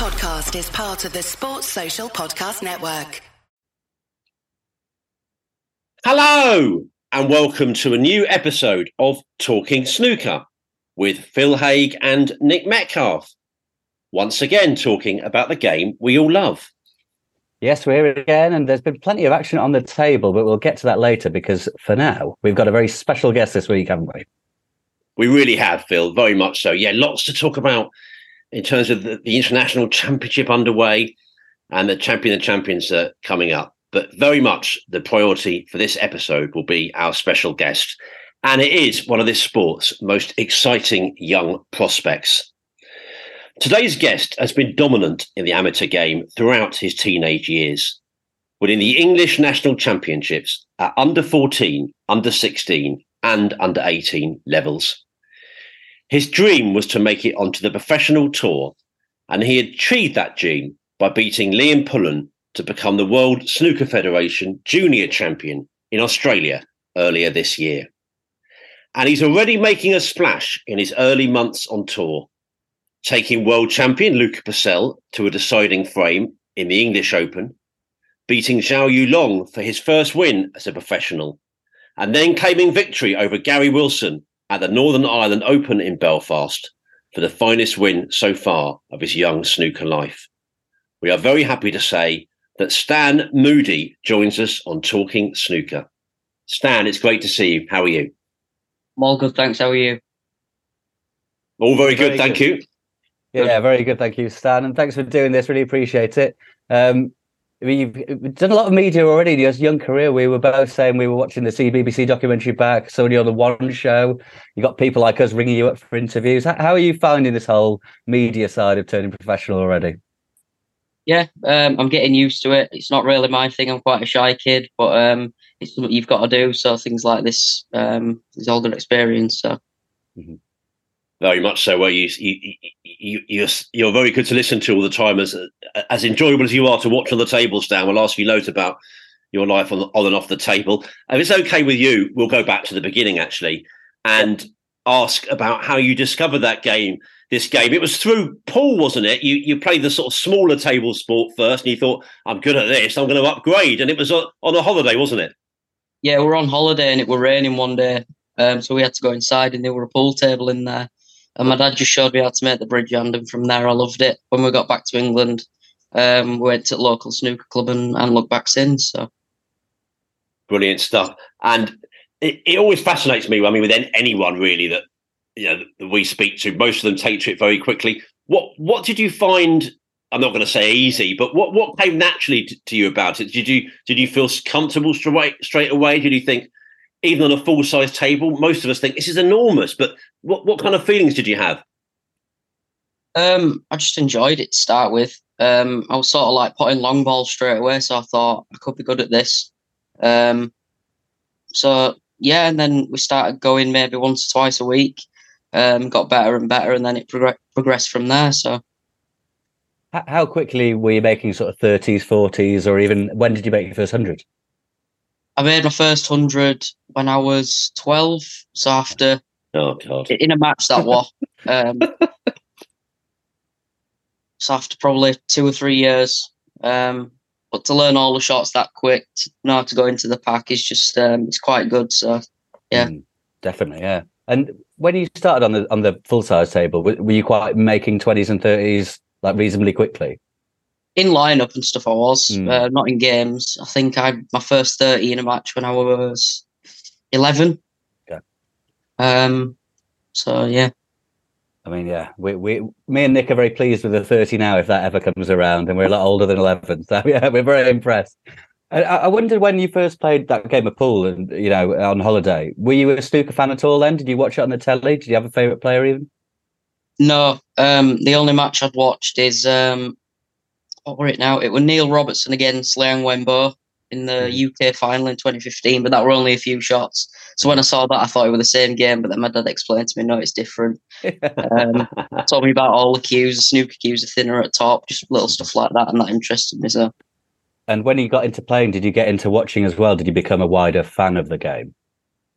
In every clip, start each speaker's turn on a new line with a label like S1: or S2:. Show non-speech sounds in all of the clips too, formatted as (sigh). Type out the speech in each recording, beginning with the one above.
S1: podcast is part of the Sports Social Podcast Network.
S2: Hello, and welcome to a new episode of Talking Snooker with Phil Haigh and Nick Metcalfe. Once again, talking about the game we all love.
S3: Yes, we're here again, and there's been plenty of action on the table, but we'll get to that later because for now, we've got a very special guest this week, haven't we?
S2: We really have, Phil, very much so. Yeah, lots to talk about in terms of the, the international championship underway and the champion of champions uh, coming up. But very much the priority for this episode will be our special guest. And it is one of this sport's most exciting young prospects. Today's guest has been dominant in the amateur game throughout his teenage years, winning the English National Championships at under 14, under 16, and under 18 levels. His dream was to make it onto the professional tour, and he achieved that dream by beating Liam Pullen to become the World Snooker Federation Junior Champion in Australia earlier this year. And he's already making a splash in his early months on tour, taking world champion Luca Brecel to a deciding frame in the English Open, beating Zhou Yuelong for his first win as a professional, and then claiming victory over Gary Wilson at the Northern Ireland Open in Belfast for the finest win so far of his young snooker life. We are very happy to say that Stan Moody joins us on Talking Snooker. Stan, it's great to see you. How are you?
S4: I'm all good, thanks. How are you?
S2: All very good,
S3: Very
S2: thank
S3: good.
S2: you.
S3: Yeah, very good. Thank you, Stan. And thanks for doing this. Really appreciate it. Um, I mean, you've done a lot of media already in your young career. We were both saying we were watching the CBBC documentary back, you on the One Show. You got people like us ringing you up for interviews. How, are you finding this whole media side of turning professional already?
S4: Yeah, um, I'm getting used to it. It's not really my thing. I'm quite a shy kid, but um, it's something you've got to do. So things like this um, is all good experience. So
S2: Very much so. Well, you, you, you, you're, you're very good to listen to all the time. As as enjoyable as you are to watch on the table, Stan, we'll ask you loads about your life on, on and off the table. If it's okay with you, we'll go back to the beginning actually and ask about how you discovered that game. This game, it was through Paul, wasn't it? You you played the sort of smaller table sport first, and you thought, "I'm good at this. I'm going to upgrade." And it was on on a holiday, wasn't it?
S4: yeah, we were on holiday and it were raining one day, um, so we had to go inside and there were a pool table in there. And my dad just showed me how to make the bridge hand, and from there I loved it. When we got back to England, um, we went to the local snooker club and, and looked back since. So
S2: brilliant stuff. And it, it always fascinates me. I mean, with anyone really that you know that we speak to, most of them take to it very quickly. What what did you find? I'm not going to say easy, but what what came naturally to, to you about it? Did you did you feel comfortable straight straight away? Did you think, even on a full size table, most of us think this is enormous, but what what kind of feelings did you have?
S4: Um, I just enjoyed it to start with. Um, I was sort of like putting long balls straight away, so I thought I could be good at this. Um, so yeah, and then we started going maybe once or twice a week. Um, got better and better, and then it progr- progressed from there. So
S3: How quickly were you making sort of 30s, 40s, or even when did you make your first 100?
S4: I made my first hundred when I was twelve. So after
S2: Oh God!
S4: in a match that was, (laughs) um, so after probably two or three years. Um, but to learn all the shots that quick, to know how to go into the pack is just um, it's quite good. So Yeah.
S3: Mm, definitely, yeah. And when you started on the on the full size table, were, were you quite making 20s and 30s like reasonably quickly?
S4: In lineup and stuff, I was
S3: Mm.
S4: uh, not in games. I think I had my first thirty in a match when I was eleven.
S3: Okay.
S4: Um. So yeah.
S3: I mean, yeah, we, we, me and Nick are very pleased with the 30 now, if that ever comes around, and we're a lot older than 11. So, (laughs) yeah, we're very impressed. I, I wondered when you first played that game of pool and, you know, on holiday, were you a snooker fan at all then? Did you watch it on the telly? Did you have a favourite player even?
S4: No. Um. The only match I'd watched is um. What were it now? It was Neil Robertson against Liang Wenbo in the UK final in 2015, but that were only a few shots. So when I saw that, I thought it was the same game. But then my dad explained to me, no, it's different. (laughs) Um, told me about all the cues, the snooker cues are thinner at top, just little stuff like that, and that interested me. So
S3: and when you got into playing, did you get into watching as well? Did you become a wider fan of the game?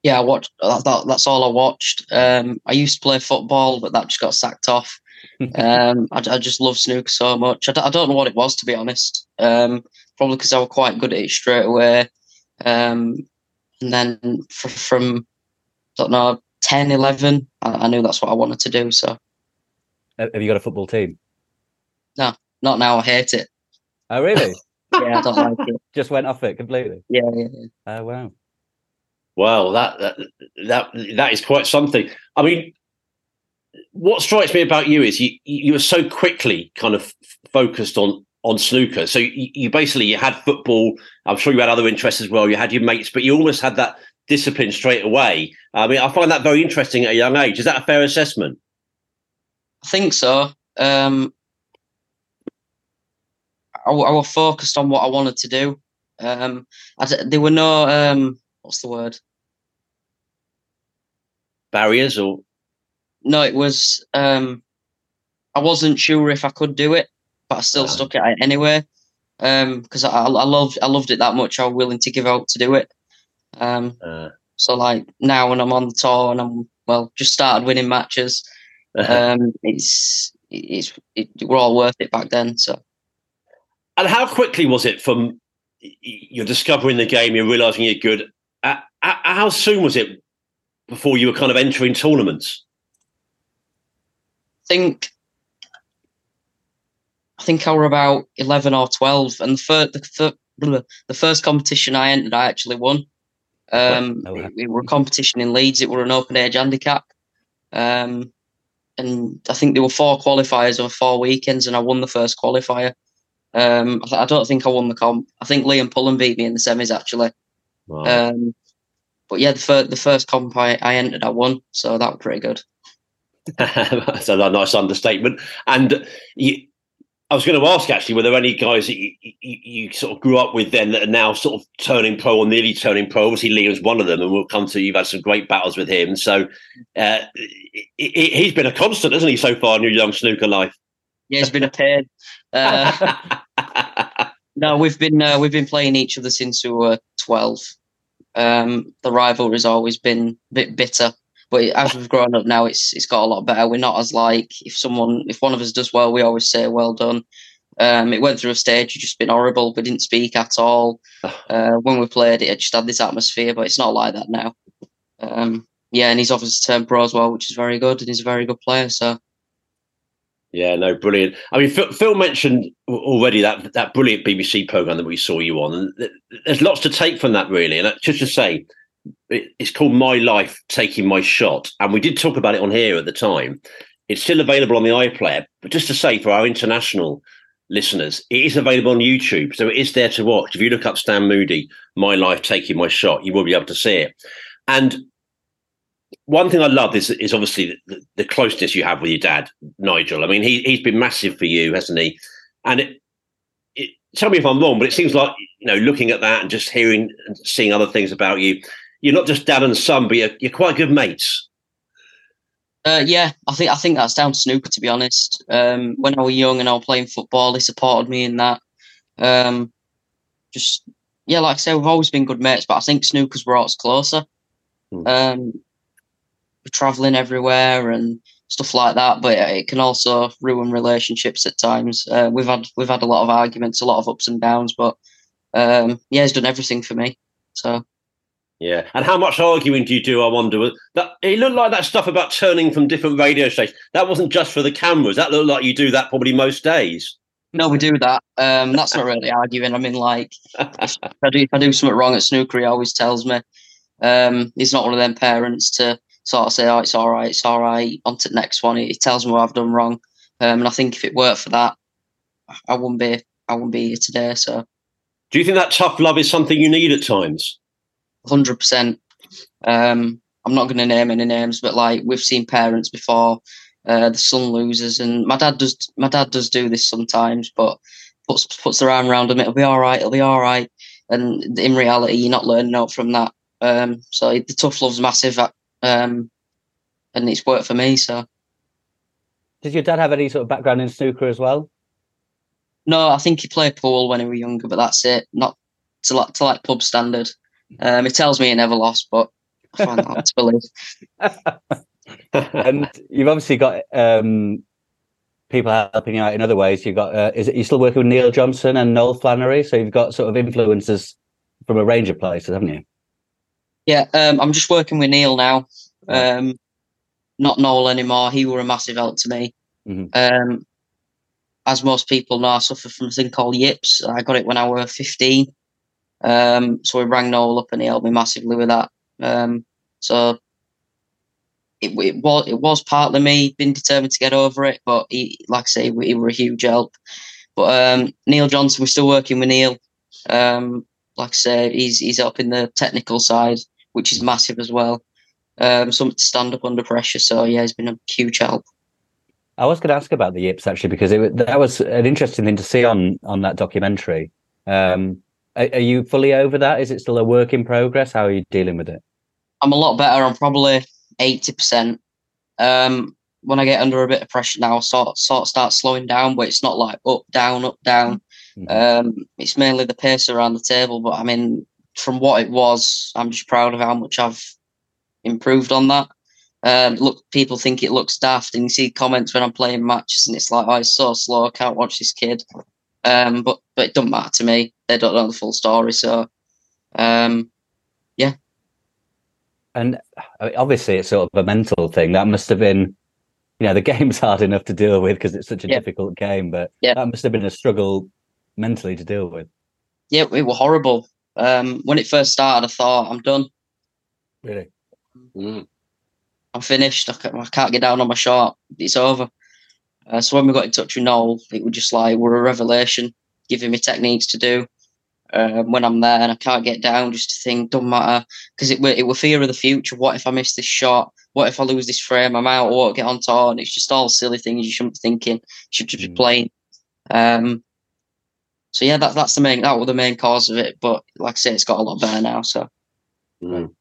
S4: yeah, I watched. That, that, that's all I watched. Um, I used to play football, but that just got sacked off. (laughs) um, I, I, just love snooker so much. I d- I don't know what it was to be honest. Um, probably because I was quite good at it straight away. Um, and then f- from I don't know 10, 11, I, I knew that's what I wanted to do. So,
S3: have you got a football team?
S4: No, not now. I hate it.
S3: Oh, really? (laughs)
S4: yeah, I don't like it. (laughs)
S3: Just went off it completely.
S4: Yeah, yeah. yeah.
S3: Oh, wow.
S2: Well, that that that that is quite something. I mean, what strikes me about you is you you were so quickly kind of focused on on snooker. So you, you basically you had football. I'm sure you had other interests as well. You had your mates, but you almost had that discipline straight away. I mean, I find that very interesting at a young age. Is that a fair assessment?
S4: I think so. Um, I, I was focused on what I wanted to do. Um, I, there were no um, what's the word?
S2: Barriers or
S4: no? It was um, I wasn't sure if I could do it, but I still stuck at it anyway. Um, because I, I loved I loved it that much. I was willing to give out to do it. Um, uh, so like now when I'm on the tour and I'm well, just started winning matches. (laughs) um, it's it's it, we're all worth it back then. So.
S2: And how quickly was it from you're discovering the game, you're realizing you're good? Uh, how soon was it before you were kind of entering tournaments?
S4: I think I think I were about eleven or twelve, and the first the, the first competition I entered, I actually won. Um, oh, it, it were a competition in Leeds. It were an open age handicap, um, and I think there were four qualifiers over four weekends, and I won the first qualifier. Um, I, I, don't think I won the comp. I think Liam Pullen beat me in the semis actually. Wow. Um, but yeah, the, fir- the first comp I, I entered, I won, so that was pretty good. (laughs)
S2: That's a nice understatement. And you, I was going to ask actually, were there any guys that you, you, you, sort of grew up with then that are now sort of turning pro or nearly turning pro? Obviously, Liam's one of them, and we'll come to you've had some great battles with him. So uh, he's been a constant, hasn't he, so far in your young snooker life?
S4: Yeah, he's been a pain. (laughs) Uh, no, we've been uh, we've been playing each other since we were twelve. Um, the rivalry's always been a bit bitter, but as we've grown up now, it's it's got a lot better. We're not as like if someone if one of us does well, we always say well done. Um, it went through a stage, it's just been horrible. We didn't speak at all. (sighs) Uh, when we played it, it just had this atmosphere, but it's not like that now. Um, yeah, and he's obviously turned pro as well, which is very good, and he's a very good player. So
S2: yeah, no, brilliant. I mean, Phil, Phil, mentioned already that that brilliant BBC program that we saw you on, and there's lots to take from that, really. And just to say, it's called My Life Taking My Shot, and we did talk about it on here at the time. It's still available on the iPlayer, but just to say for our international listeners, it is available on YouTube, so it is there to watch. If you look up Stan Moody, My Life Taking My Shot, you will be able to see it. And one thing I love is is obviously the, the, closeness you have with your dad, Nigel. I mean, he he's been massive for you, hasn't he? And it, it, tell me if I'm wrong, but it seems like you know, looking at that and just hearing and seeing other things about you, you're not just dad and son, but you're, you're quite good mates.
S4: Uh, yeah, I think I think that's down to snooker. To be honest, um, when I was young and I was playing football, he supported me in that. Um, just yeah, like I say, we've always been good mates, but I think snooker's brought us closer. Hmm. Um, traveling everywhere and stuff like that. But it can also ruin relationships at times. Uh, we've had we've had a lot of arguments, a lot of ups and downs, but um, yeah, he's done everything for me. So.
S2: Yeah, and how much arguing do you do? I wonder. That it looked like that stuff about turning from different radio stations. That wasn't just for the cameras. That looked like you do that probably most days.
S4: No, we do that. Um, that's not really arguing. I mean, like, if I do if I do something wrong at snooker, he always tells me. Um, he's not one of them parents to sort of say, "Oh, it's all right, it's all right." On to the next one. He tells me what I've done wrong, um, and I think if it worked for that, I wouldn't be I wouldn't be here today. So,
S2: do you think that tough love is something you need at times?
S4: Hundred um, percent. I'm not going to name any names, but like we've seen parents before, uh, the son loses, and my dad does. My dad does do this sometimes, but puts puts their arm around him. It'll be all right. It'll be all right. And in reality, you're not learning out from that. Um, so the tough love's massive um, and it's worked for me. So,
S3: did your dad have any sort of background in snooker as well?
S4: No, I think he played pool when he was younger, but that's it. Not to like to like pub standard. Um, it tells me he never lost, but I find that hard to believe. (laughs)
S3: and you've obviously got um, people helping you out in other ways. You've got, uh, is it, you still working with Neil Johnson and Noel Flannery? So you've got sort of influences from a range of places, haven't you?
S4: Yeah, um, I'm just working with Neil now. Um, not Noel anymore. He were a massive help to me.
S3: Mhm.
S4: Um, as most people know, I suffer from a thing called yips. I got it when I was 15. Um, so we rang Noel up and he helped me massively with that. Um, so it, it was it was partly me being determined to get over it, but he, like I say, he, he were a huge help. But um, Neil Johnson, we're still working with Neil. Um, like I say, he's he's up in the technical side, which is massive as well. Um, something to stand up under pressure. So yeah, he's been a huge help.
S3: I was going to ask about the yips actually because it, that was an interesting thing to see on on that documentary. Um, are, are you fully over that? Is it still a work in progress? How are you dealing with it?
S4: I'm a lot better. I'm probably eighty percent. Um, when I get under a bit of pressure now, I sort sort of start slowing down, but it's not like up down up down.
S3: Mhm.
S4: Um, it's mainly the pace around the table. But I mean, from what it was, I'm just proud of how much I've improved on that. Um, look, people think it looks daft, and you see comments when I'm playing matches, and it's like, oh, it's so slow. I can't watch this kid. Um, but but it doesn't matter to me. They don't know the full story, so um, yeah.
S3: And I mean, obviously, it's sort of a mental thing. That must have been, you know, the (laughs) game's hard enough to deal with because it's such a
S4: Yeah.
S3: difficult game, but
S4: Yeah.
S3: that must have been a struggle mentally to deal with.
S4: yeah, it were horrible. Um, when it first started, I thought I'm done.
S3: Really?
S2: Mm.
S4: I'm finished. I can't, I can't get down on my shot. It's over. Uh, so when we got in touch with Noel, it was just like we're a revelation, giving me techniques to do. Um, when I'm there and I can't get down, just to think, don't matter, because it were it were fear of the future. What if I miss this shot? What if I lose this frame? I'm out. I won't get on tour. And it's just all silly things you shouldn't be thinking. You should just
S3: Mm.
S4: be playing. Um, so yeah, that that's the main that was the main cause of it. But like I say, it's got a lot better now. So
S2: Mm.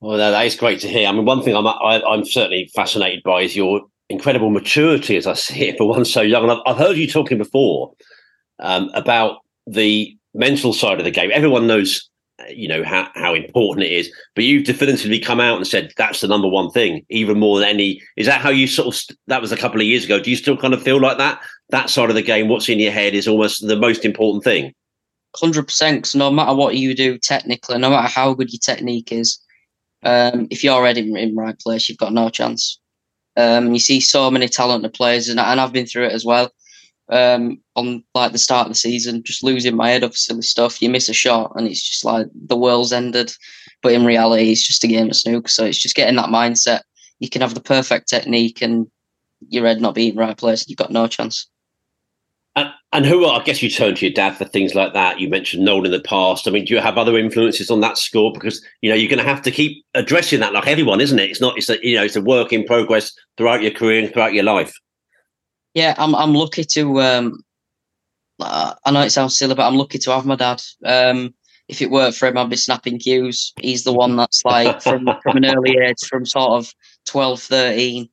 S2: Well, that, that is great to hear. I mean, one thing I'm I, I'm certainly fascinated by is your incredible maturity, as I see it, for one so young. And I've, I've heard you talking before um, about the mental side of the game. Everyone knows, uh, you know, how how important it is, but you've definitively come out and said that's the number one thing, even more than any. Is that how you sort of? st- That was a couple of years ago. Do you still kind of feel like that? That side of the game, what's in your head, is almost the most important thing.
S4: hundred percent. Because no matter what you do technically, no matter how good your technique is, um, if you're already in, in the right place, you've got no chance. Um, you see so many talented players, and, and I've been through it as well. Um, on like the start of the season, just losing my head over silly stuff. You miss a shot, and it's just like the world's ended. But in reality, it's just a game of snooker. So it's just getting that mindset. You can have the perfect technique, and your head not be in the right place. You've got no chance.
S2: And, who are, I guess you turn to your dad for things like that. You mentioned Noel in the past. I mean, do you have other influences on that score? Because, you know, you're going to have to keep addressing that like everyone, isn't it? It's not, it's a, you know, it's a work in progress throughout your career and throughout your life.
S4: yeah, I'm I'm lucky to. Um, uh, I know it sounds silly, but I'm lucky to have my dad. Um, if it weren't for him, I'd be snapping cues. He's the one that's like from from an early age, from sort of 12, 13.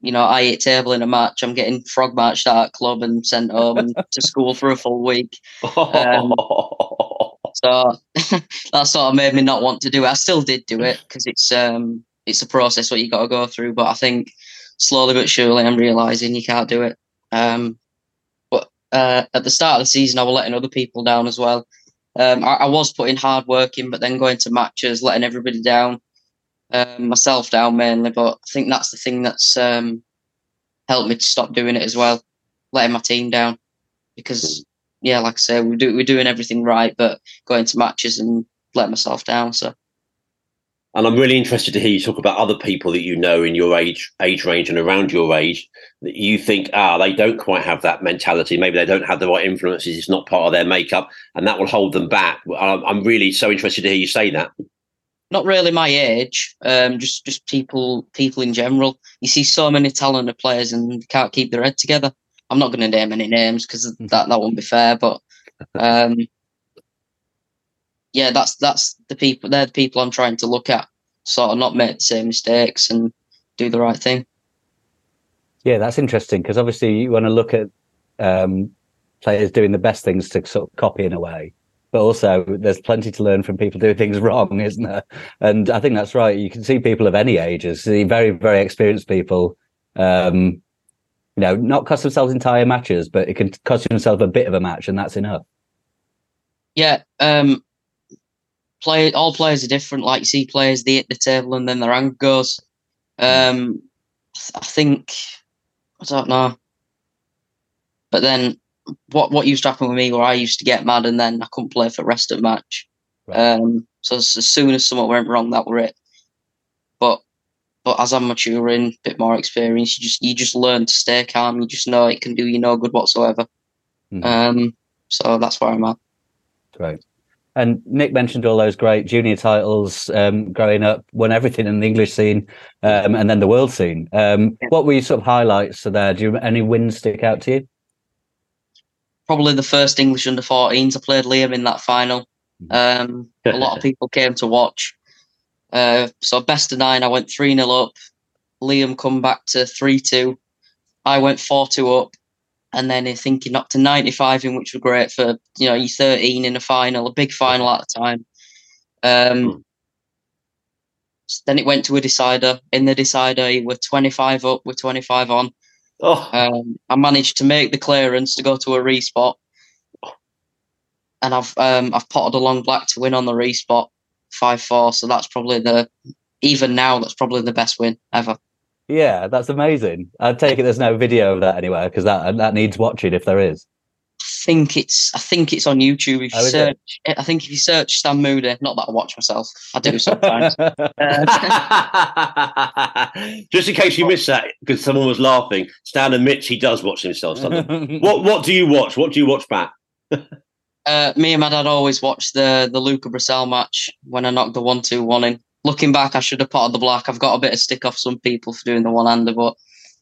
S4: You know, I hit table in a match. I'm getting frog marched out at club and sent home and to school for a full week. Um, (laughs) So (laughs) that sort of made me not want to do it. I still did do it because it's um it's a process what you got to go through. But I think slowly but surely I'm realizing you can't do it. Um, but uh, at the start of the season, I was letting other people down as well. Um, I, I was putting hard work in, but then going to matches, letting everybody down, um, myself down mainly. But I think that's the thing that's um, helped me to stop doing it as well, letting my team down. Because yeah, like I say, we do we're doing everything right, but going to matches and letting myself down. So
S2: And I'm really interested to hear you talk about other people that you know in your age age range and around your age that you think, ah, they don't quite have that mentality. Maybe they don't have the right influences. It's not part of their makeup, and that will hold them back. I'm, I'm really so interested to hear you say that.
S4: Not really my age, um, just just people people in general. You see so many talented players and can't keep their head together. I'm not going to name any names because that that won't be fair, but (laughs) um, yeah, that's that's the people. They're the people I'm trying to look at, sort of not make the same mistakes and do the right thing.
S3: Yeah, that's interesting because obviously you want to look at um, players doing the best things to sort of copy in a way, but also there's plenty to learn from people doing things (laughs) wrong, isn't there? And I think that's right. You can see people of any ages, see very, very experienced people um, you know, not cost themselves entire matches, but it can cost themselves a bit of a match, and that's enough.
S4: Yeah, um, play all players are different. Like you see players, they hit the table and then their anger goes. Um, I think I don't know, but then what what used to happen with me, where I used to get mad and then I couldn't play for the rest of the match.
S3: Right.
S4: Um, so as, as soon as something went wrong, that were it. But but as I'm maturing, a bit more experience, you just you just learn to stay calm. You just know it can do you no good whatsoever.
S3: Mhm.
S4: Um, so that's where I'm at.
S3: Great. And Nick mentioned all those great junior titles um, growing up, won everything in the English scene um, and then the world scene. Um,
S4: Yeah.
S3: What were your sort of highlights there? Do you any wins stick out to you?
S4: Probably the first English under 14s. I played Liam in that final. Um, a lot of people came to watch. Uh, so best of nine, I went 3 0 up. Liam come back to 3 2. I went 4 2 up. And then I think he knocked a 95 in, which was great for, you know, you 13 in a final, a big final at the time. Um,
S2: Hmm.
S4: Then it went to a decider. In the decider, he were 25 up with 25 on.
S2: Oh,
S4: Um, I managed to make the clearance to go to a respot, and I've um, I've potted along black to win on the respot five four. So that's probably the even now that's probably the best win ever.
S3: Yeah, that's amazing. I take it there's no video of that anywhere because that that needs watching if there is.
S4: I think it's I think it's on YouTube. If you
S3: Oh, is it?
S4: search, I think if you search Stan Moody, not that I watch myself, I do sometimes. (laughs) Uh, (laughs)
S2: Just in case you missed that, because someone was laughing, Stan admits he does watch himself. (laughs) What What do you watch? What do you watch back?
S4: uh, me and my dad always watched the the Luca Brecel match when I knocked the one two one in. Looking back, I should have potted the black. I've got a bit of stick off some people for doing the one hander, but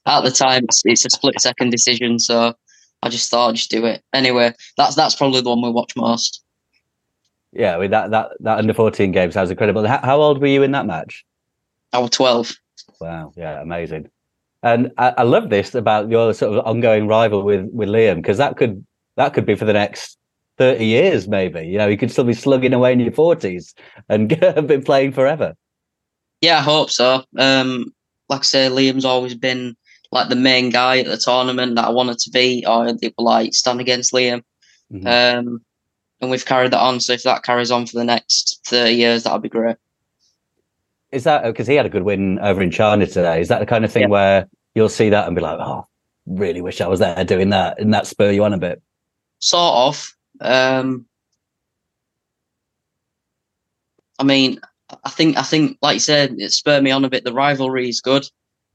S4: at the time it's, it's a split second decision, so I just thought I'd just do it. Anyway, that's that's probably the one we watch most.
S3: yeah, I mean that that that under fourteen game sounds incredible. How, how old were you in that match?
S4: I was twelve.
S3: Wow, yeah, amazing. And I, I love this about your sort of ongoing rival with with Liam because that could that could be for the next thirty years, maybe. You know, you could still be slugging away in your forties and (laughs) have been playing forever.
S4: Yeah, I hope so. Um, like I say, Liam's always been like the main guy at the tournament that I wanted to be, or they were like stand against Liam.
S3: Mhm.
S4: Um, and we've carried that on. So if that carries on for the next thirty years, that'd be great.
S3: Is that because he had a good win over in China today? Is that the kind of thing
S4: Yeah.
S3: where you'll see that and be like, oh, really wish I was there doing that, and that spur you on a bit?
S4: Sort of. Um, I mean, I think I think like you said, it spurred me on a bit. The rivalry is good.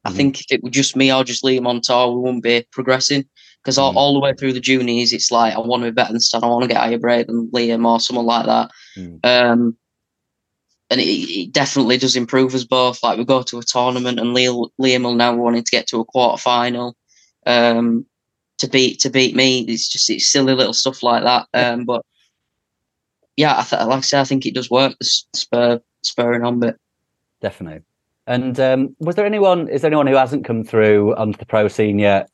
S4: I
S3: Mhm.
S4: think if it were just me or just Liam on tour, we wouldn't be progressing. Because all,
S3: Mhm.
S4: all the way through the juniors, it's like I want to be better than Stan. I want to get higher break than Liam or someone like that.
S3: Mm.
S4: Um, and it, it definitely does improve us both. Like we go to a tournament, and Liam, Liam will now wanting to get to a quarter final. Um, to beat to beat me, it's just it's silly little stuff like that. Um, but yeah, I th- like I said, I think it does work. The spur spurring on bit.
S3: Definitely. And um, was there anyone? Is there anyone who hasn't come through onto the pro scene yet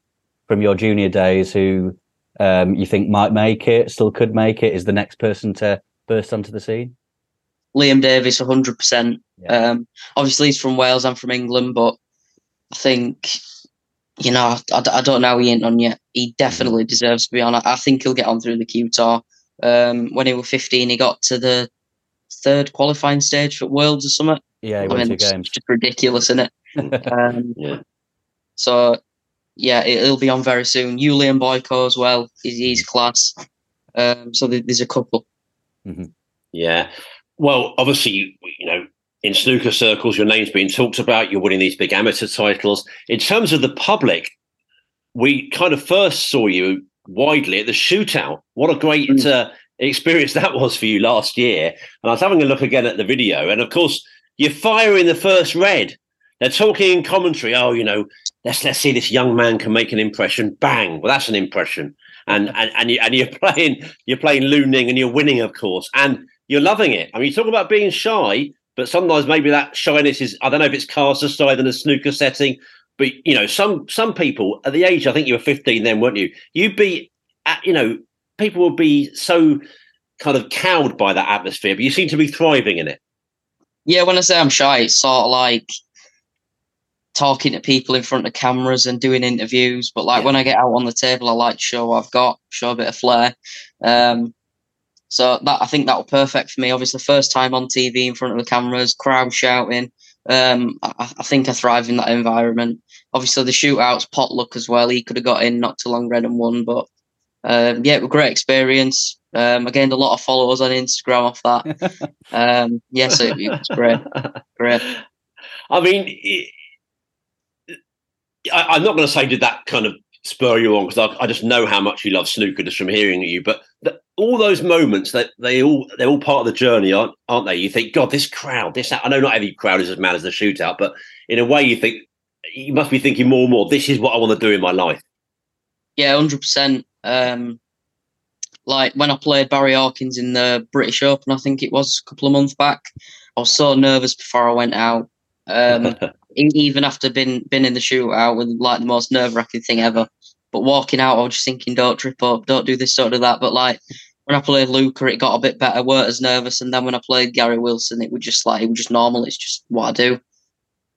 S3: from your junior days who um, you think might make it, still could make it? Is the next person to burst onto the scene?
S4: Liam Davies, hundred percent.
S3: Yeah.
S4: Um, obviously he's from Wales. I'm from England, but I think you know I, I don't know he ain't on yet. He definitely deserves to be on. I, I think he'll get on through the Q Tour. Um, when he was 15, he got to the third qualifying stage for Worlds or something.
S3: Yeah, he
S4: I
S3: won
S4: mean,
S3: two
S4: it's
S3: games.
S4: just ridiculous, isn't it? (laughs) um,
S2: Yeah.
S4: so yeah, it, it'll be on very soon. Julian Boiko as well. He's, he's class. Um, so there- there's a couple.
S2: Yeah. Well, obviously, you, you know, in snooker circles, your name's being talked about. You're winning these big amateur titles. In terms of the public, we kind of first saw you widely at the shootout. What a great
S4: Mm.
S2: uh, experience (laughs) that was for you last year. And I was having a look again at the video, and of course, you're firing the first red. They're talking in commentary. Oh, you know, let's let's see this young man can make an impression. Bang! Well, that's an impression. And and and, you, and you're (laughs) playing you're playing Lu Ning and you're winning, of course, and you're loving it. I mean, you talk about being shy, but sometimes maybe that shyness is I don't know if it's cast aside in a snooker setting. But you know, some some people at the age I think you were 15 then, weren't you? You'd be, at, you know, people would be so kind of cowed by that atmosphere, but you seem to be thriving in it.
S4: Yeah, when I say I'm shy, it's sort of like talking to people in front of cameras and doing interviews. But like yeah. when I get out on the table, I like to show what I've got, show a bit of flair. Um, so that I think that was perfect for me. Obviously, first time on TV in front of the cameras, crowd shouting. Um, I, I, think I thrive in that environment. Obviously, the shootouts, potluck as well. He could have got in not too long, red and won, but um, yeah, it was a great experience. Um, I gained a lot of followers on Instagram off that. (laughs) um, yes, it, it, was great, great.
S2: I mean, it, I, am not going to say did that kind of spur you on because I, I, just know how much you love snooker just from hearing you. But the, all those moments that they all they're all part of the journey, aren't aren't they? You think, God, this crowd, this I know not every crowd is as mad as the shootout, but in a way, you think you must be thinking more and more. This is what I want to do in my life.
S4: Yeah, hundred um, percent. Like when I played Barry Hawkins in the British Open, I think it was a couple of months back. I was so nervous before I went out. Um, (laughs) even after being been in the shootout with like the most nerve wracking thing ever. But walking out, I was just thinking, don't trip up, don't do this, don't do that. But like when I played Luca, it got a bit better, weren't as nervous. And then when I played Gary Wilson, it was just like it was just normal. It's just what I do.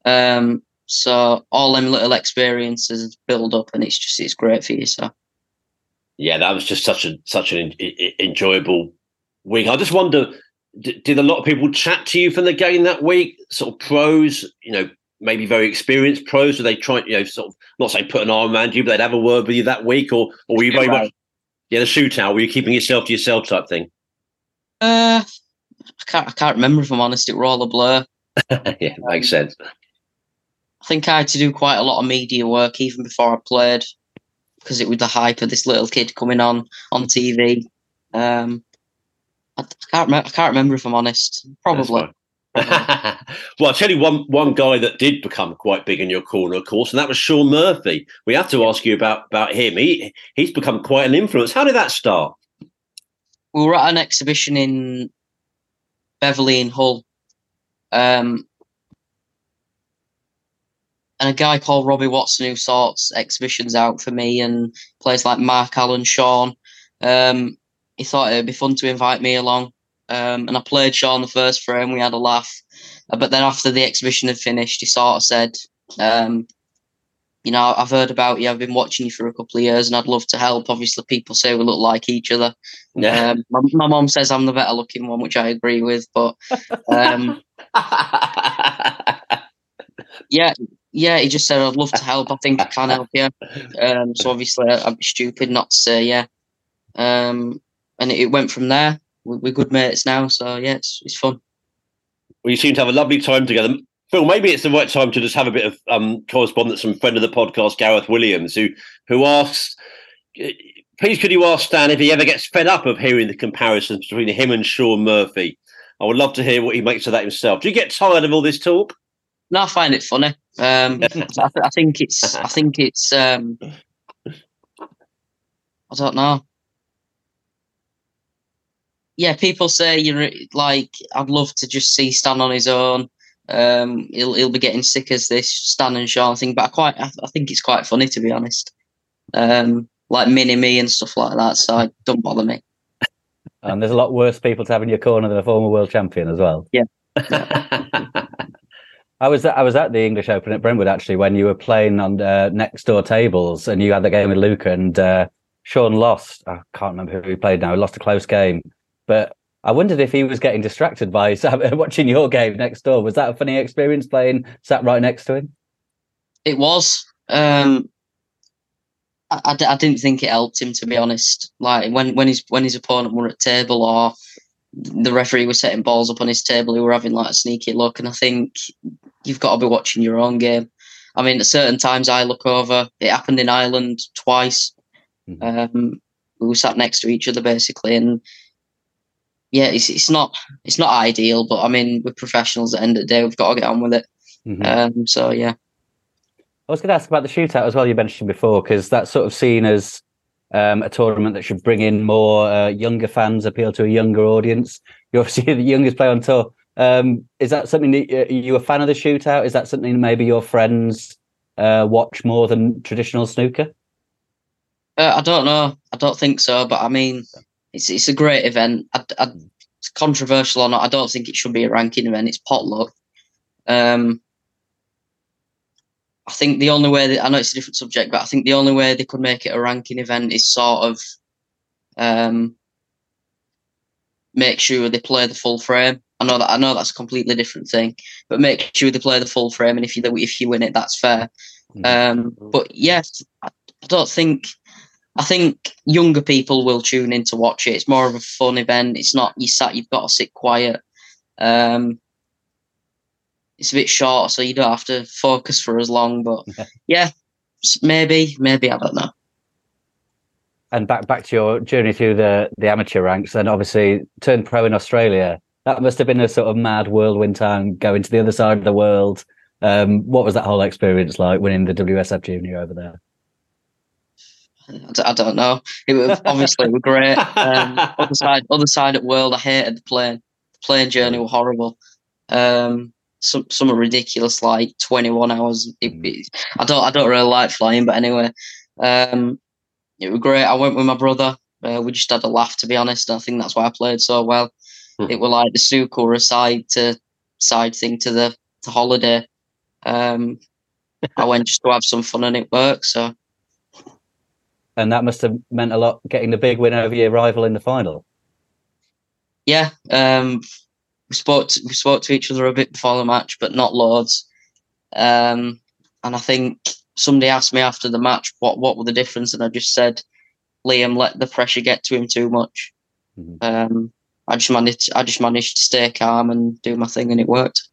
S4: Um, so all them little experiences build up, and it's just it's great for you. So
S2: yeah, that was just such a such an enjoyable week. I just wonder, did a lot of people chat to you from the game that week? Sort of pros, you know, maybe very experienced pros? Do they try, you know, sort of not say put an arm around you, but they'd have a word with you that week, or or were you very much yeah the shootout? Were you keeping yourself to yourself type thing?
S4: Uh, I can't I can't remember if I'm honest. It were all a blur. (laughs)
S2: yeah, makes sense.
S4: I think I had to do quite a lot of media work even before I played because it was the hype of this little kid coming on on TV. Um, I, I can't remember. I can't remember if I'm honest. Probably. (laughs)
S2: well, I'll tell you one one guy that did become quite big in your corner, of course, and that was Shaun Murphy. We have to ask you about about him. He he's become quite an influence. How did that start?
S4: We were at an exhibition in Beverley in Hull, um, and a guy called Robbie Watson who sorts exhibitions out for me and plays like Mark Allen, Shaun. Um, he thought it'd be fun to invite me along. Um, and I played Shaun the first frame. We had a laugh, uh, but then after the exhibition had finished, he sort of said, um, "You know, I've heard about you. I've been watching you for a couple of years, and I'd love to help. Obviously, people say we look like each other. Yeah. Um, my, my mom says I'm the better looking one, which I agree with. But um, (laughs) yeah, yeah, he just said I'd love to help. I think I can help you. Um, so obviously, I'd be stupid not to say yeah. Um, and it went from there we're good mates now. So yeah, it's it's fun.
S2: Well, you seem to have a lovely time together. Phil, maybe it's the right time to just have a bit of um, correspondence from friend of the podcast, Gareth Williams, who who asks, please could you ask Stan if he ever gets fed up of hearing the comparisons between him and Shaun Murphy? I would love to hear what he makes of that himself. Do you get tired of all this talk?
S4: No, I find it funny. Um, I, I, think it's. I (laughs) think it's. Um, I don't know yeah, people say you know, like I'd love to just see Stan on his own. Um, he'll he'll be getting sick as this Stan and Shaun thing, but I quite I, I think it's quite funny to be honest. Um, like mini me and stuff like that, so it don't bother me.
S3: And there's a lot worse people to have in your corner than a former world champion as well.
S4: Yeah. (laughs) (laughs)
S3: I was I was at the English Open at Brentwood actually when you were playing on uh, next door tables and you had the game with Luca and uh, Shaun lost. I can't remember who he played now. He lost a close game, but I wondered if he was getting distracted by (laughs) watching your game next door. Was that a funny experience playing sat right next to him?
S4: It was. Um, I, I, I, didn't think it helped him to be honest. Like when when his when his opponent were at table or the referee was setting balls up on his table, he were having like a sneaky look. And I think you've got to be watching your own game. I mean, at certain times I look over. It happened in Ireland twice. Mm-hmm. Um, we were sat next to each other basically, and yeah, it's it's not it's not ideal, but I mean, we're professionals at the end of the day. We've got to get on with it. Mm-hmm. Um, so yeah.
S3: I was going to ask about the shootout as well. You mentioned before because that's sort of seen as um, a tournament that should bring in more uh, younger fans, appeal to a younger audience. You're obviously (laughs) the youngest player on tour. Um, is that something that uh, you a fan of the shootout? Is that something maybe your friends uh, watch more than traditional snooker?
S4: Uh, I don't know. I don't think so. But I mean, it's it's a great event. I, I, it's controversial or not, I don't think it should be a ranking event. It's potluck. Um, I think the only way that I know it's a different subject, but I think the only way they could make it a ranking event is sort of um, make sure they play the full frame. I know that I know that's a completely different thing, but make sure they play the full frame, and if you if you win it, that's fair. Mm-hmm. Um, but yes, I, I don't think. I think younger people will tune in to watch it. It's more of a fun event. It's not you sat. You've got to sit quiet. Um, it's a bit short, so you don't have to focus for as long. But yeah, maybe, maybe I don't know.
S3: And back back to your journey through the the amateur ranks, and obviously turned pro in Australia. That must have been a sort of mad whirlwind time going to the other side of the world. Um, what was that whole experience like winning the WSF Junior over there?
S4: I don't know. It was obviously it was (laughs) great. Um, other side, other side of the world. I hated the plane. The plane journey was horrible. Um, some some ridiculous like 21 hours. It, mm. it, I don't I don't really like flying, but anyway, um, it was great. I went with my brother. Uh, we just had a laugh, to be honest. I think that's why I played so well. Mm. It was like the Sukura side to side thing to the to holiday. Um, I went just to have some fun and it worked. So,
S3: and that must have meant a lot getting the big win over your rival in the final.
S4: Yeah, um, we spoke to, we spoke to each other a bit before the match, but not loads. Um, and I think somebody asked me after the match what what were the difference, and I just said, Liam let the pressure get to him too much. Mm-hmm. Um, I just managed I just managed to stay calm and do my thing, and it worked.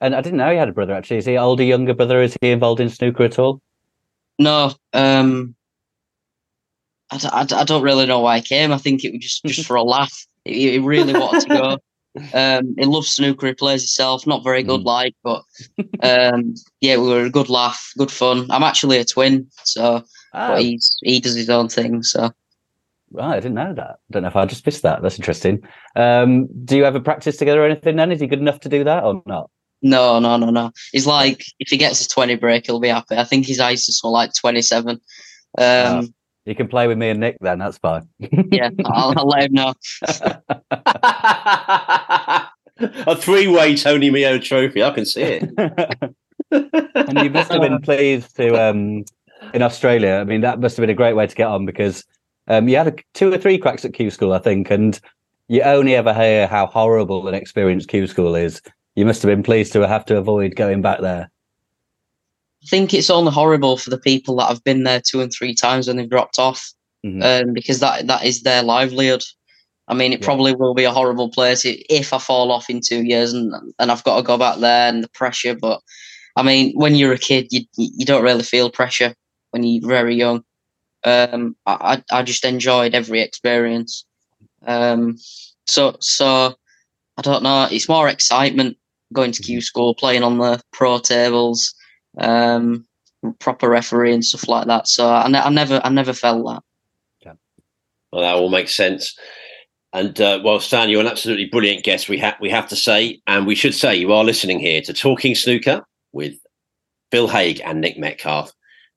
S3: And I didn't know he had a brother. Actually, is he older, younger brother? Is he involved in snooker at all?
S4: No, um, I, I, I don't really know why I came. I think it was just just (laughs) for a laugh. He, really wanted to go. Um, he loves snooker. He plays himself. Not very good, mm. like, but um, yeah, we were a good laugh, good fun. I'm actually a twin, so he's he does his own thing. So
S3: right, I didn't know that. I don't know if I just missed that. That's interesting. Um, do you ever practice together or anything? Then is he good enough to do that or not?
S4: No, no, no, no. He's like if he gets a twenty break, he'll be happy. I think his eyes are like twenty seven. Um,
S3: oh. You can play with me and Nick then. That's fine.
S4: yeah, I'll, I'll let him know. (laughs)
S2: a three-way Tony Meo trophy. I can see it. (laughs)
S3: and you must have been pleased to um, in Australia. I mean, that must have been a great way to get on because um, you had a, two or three cracks at Q School, I think, and you only ever hear how horrible an experience Q School is. You must have been pleased to have to avoid going back there.
S4: I think it's only horrible for the people that have been there two and three times and they've dropped off, mm-hmm. um, because that that is their livelihood. I mean, it yeah. probably will be a horrible place if I fall off in two years and and I've got to go back there and the pressure. But I mean, when you're a kid, you you don't really feel pressure when you're very young. Um, I I just enjoyed every experience. Um, so so I don't know. It's more excitement going to Q mm-hmm. school, playing on the pro tables um, proper referee and stuff like that. So I, ne- I never, I never felt that.
S2: Yeah. Well, that all makes sense. And uh, well, Stan, you're an absolutely brilliant guest. We have we have to say, and we should say, you are listening here to Talking Snooker with Phil Haigh and Nick Metcalfe,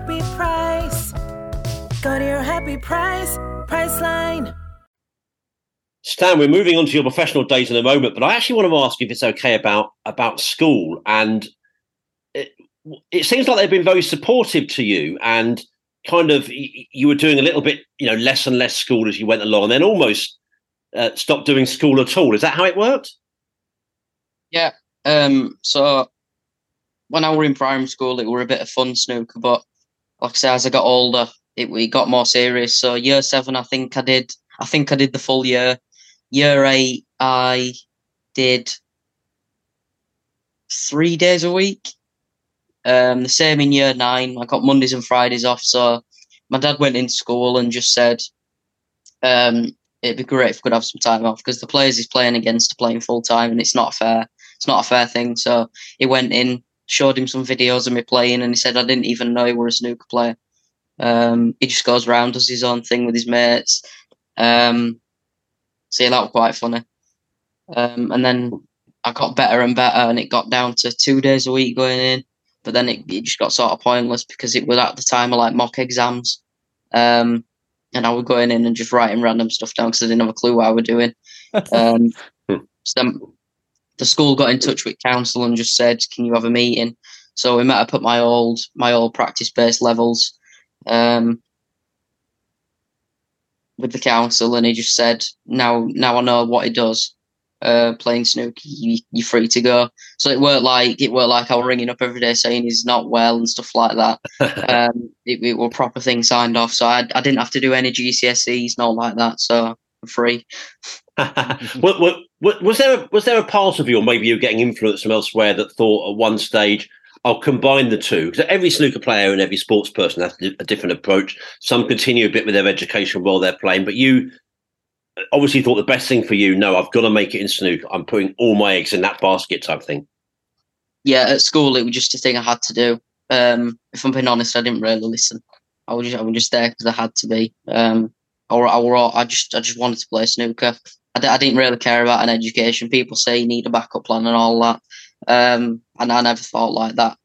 S5: happy price. Go to your happy price, Priceline.
S2: Stan, we're moving on to your professional days in a moment, but I actually want to ask if it's okay about about school. And it, it seems like they've been very supportive to you, and kind of you were doing a little bit, you know, less and less school as you went along, and then almost uh, stopped doing school at all. Is that how it worked?
S4: Yeah. Um, so when I were in primary school, it were a bit of fun snooker, but like I say, as I got older, it, it got more serious. So year seven, I think I did. I think I did the full year year eight, I did three days a week. Um, the same in year nine. I got Mondays and Fridays off. So my dad went in school and just said, um, it'd be great if we could have some time off because the players he's playing against are playing full time and it's not fair. It's not a fair thing. So he went in, showed him some videos of me playing, and he said I didn't even know he were a snooker player. Um, he just goes around, does his own thing with his mates. Um, so yeah, that was quite funny. Um, and then I got better and better, and it got down to two days a week going in. But then it, it just got sort of pointless because it was at the time of like mock exams. Um, and I was going in and just writing random stuff down because I didn't have a clue what I was doing. (laughs) Um, (laughs) so the school got in touch with council and just said, "Can you have a meeting?" So we met up at my old my old practice based levels um, with the council, and he just said, "Now now I know what he does." Uh, playing snooker, you, you're free to go. So it weren't like it weren't like I was ringing up every day saying he's not well and stuff like that. (laughs) um, it, it were proper thing signed off, so I, I didn't have to do any GCSEs, not like that. So I'm free. (laughs)
S2: what, what, was there a, was there a part of you, or maybe you were getting influence from elsewhere, that thought at one stage, I'll combine the two? Because every snooker player and every sports person has a different approach. Some continue a bit with their education while they're playing, but you obviously thought the best thing for you, no, I've got to make it in snooker. I'm putting all my eggs in that basket type thing.
S4: Yeah, at school it was just a thing I had to do. Um, if I'm being honest, I didn't really listen. I was just, I was just there because I had to be. Um, or, or I just I just wanted to play snooker. I d- I didn't really care about an education. People say you need a backup plan and all that, um, and I never thought like that.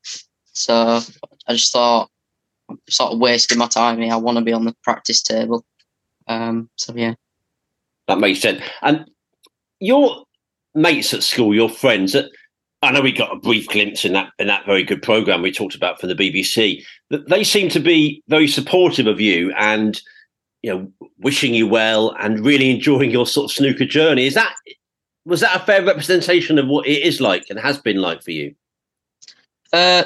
S4: So I just thought I'm sort of wasting my time here. I want to be on the practice table. Um, so yeah,
S2: that makes sense. And your mates at school, your friends, I know we got a brief glimpse in that in that very good program we talked about from the BBC. They seem to be very supportive of you and you know wishing you well and really enjoying your sort of snooker journey. Is that was that a fair representation of what it is like and has been like for you?
S4: Uh,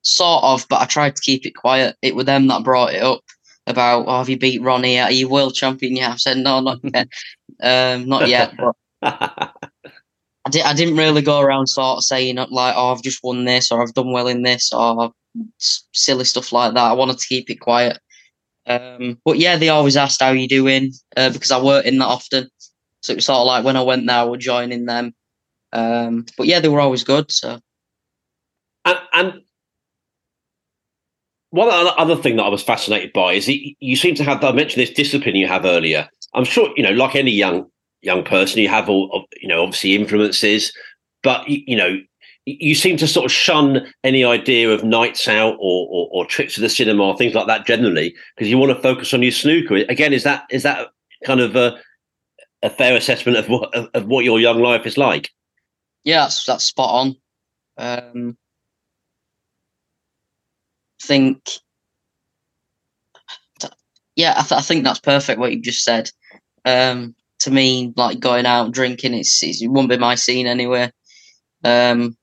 S4: sort of, but I tried to keep it quiet. It was them that brought it up about, oh, have you beat Ronnie? Are you world champion yet? I said, no, not (laughs) yet. um, not yet. (laughs) But I, di- I didn't really go around sort of saying like, oh, I've just won this or I've done well in this or silly stuff like that. I wanted to keep it quiet. Um, but yeah, they always asked how you doing uh, because I weren't in that often. So it was sort of like when I went there, I was joining them. Um, but yeah, they were always good. So.
S2: And, and one other thing that I was fascinated by is you seem to have. I mentioned this discipline you have earlier. I'm sure you know, like any young young person, you have all you know, obviously influences, but you know, you seem to sort of shun any idea of nights out or, or, or trips to the cinema or things like that generally because you want to focus on your snooker. Again, is that is that kind of a, a fair assessment of what of, of what your young life is like?
S4: Yeah, that's that's spot on. Um, think, yeah, I, th- I, think that's perfect what you just said. Um, to me, like going out drinking, it's, it won't be my scene anyway. Um,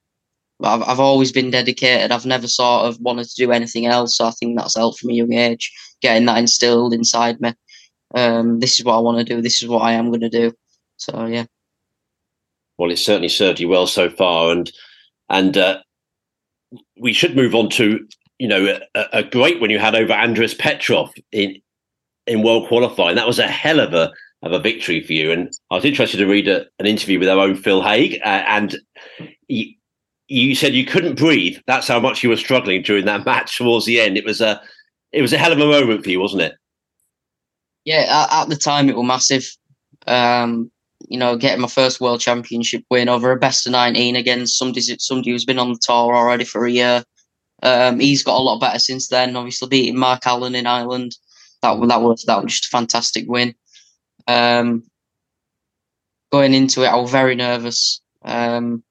S4: I've, I've always been dedicated. I've never sort of wanted to do anything else. So I think that's helped from a young age, getting that instilled inside me. Um, this is what I want to do. This is what I am going to do. So yeah.
S2: Well, it's certainly served you well so far, and and uh, we should move on to you know, a, a great when you had over Andres Petrov in in world qualifying. That was a hell of a of a victory for you. And I was interested to read a, an interview with our own Phil Haigh, uh, and you, you said you couldn't breathe. That's how much you were struggling during that (laughs) match towards the end. It was a it was a hell of a moment for you, wasn't it?
S4: Yeah, at, the time it was massive. Um, you know, getting my first world championship win over a best of nineteen against somebody somebody who's been on the tour already for a year. Um, he's got a lot better since then. Obviously, beating Mark Allen in Ireland, that that was that was just a fantastic win. Um, going into it, I was very nervous, um,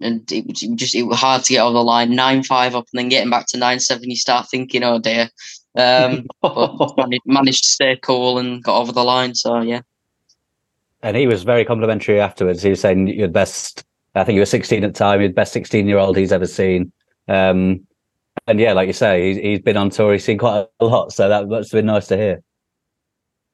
S4: and it was just it was hard to get over the line. Nine five up, and then getting back to nine seven, you start thinking, "Oh dear." Um, (laughs) but managed, managed to stay cool and got over the line. So yeah.
S3: And he was very complimentary afterwards. He was saying you're the best. I think you were 16 at the time. You're the best 16 year old he's ever seen. Um, and yeah, like you say, he's, he's been on tour. He's seen quite a lot, so that must have been nice to hear.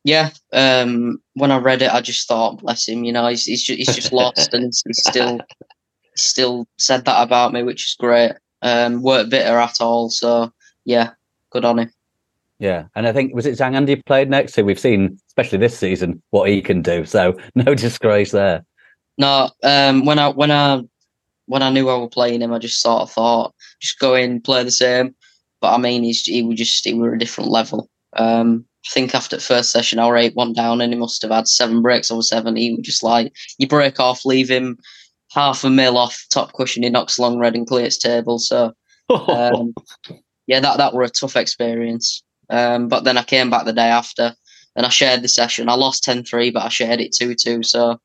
S4: Yeah, um, when I read it, I just thought, bless him. You know, he's he's just, he's just lost, and he's still (laughs) still said that about me, which is great. Um, weren't bitter at all. So yeah, good on him.
S3: Yeah, and I think was it Zhang Anda played next, who we've seen, especially this season, what he can do. So (laughs) no disgrace there.
S4: No, um, when I when I when I knew I was playing him, I just sort of thought, just go in, play the same. But I mean, he's, he was just he were a different level. Um, I think after the first session, I eight one down, and he must have had seven breaks over seven. He was just like you break off, leave him half a mil off top cushion. He knocks long red and clears table. So um, (laughs) yeah, that that were a tough experience. Um, but then I came back the day after, and I shared the session. I lost 10-3, but I shared it two two. So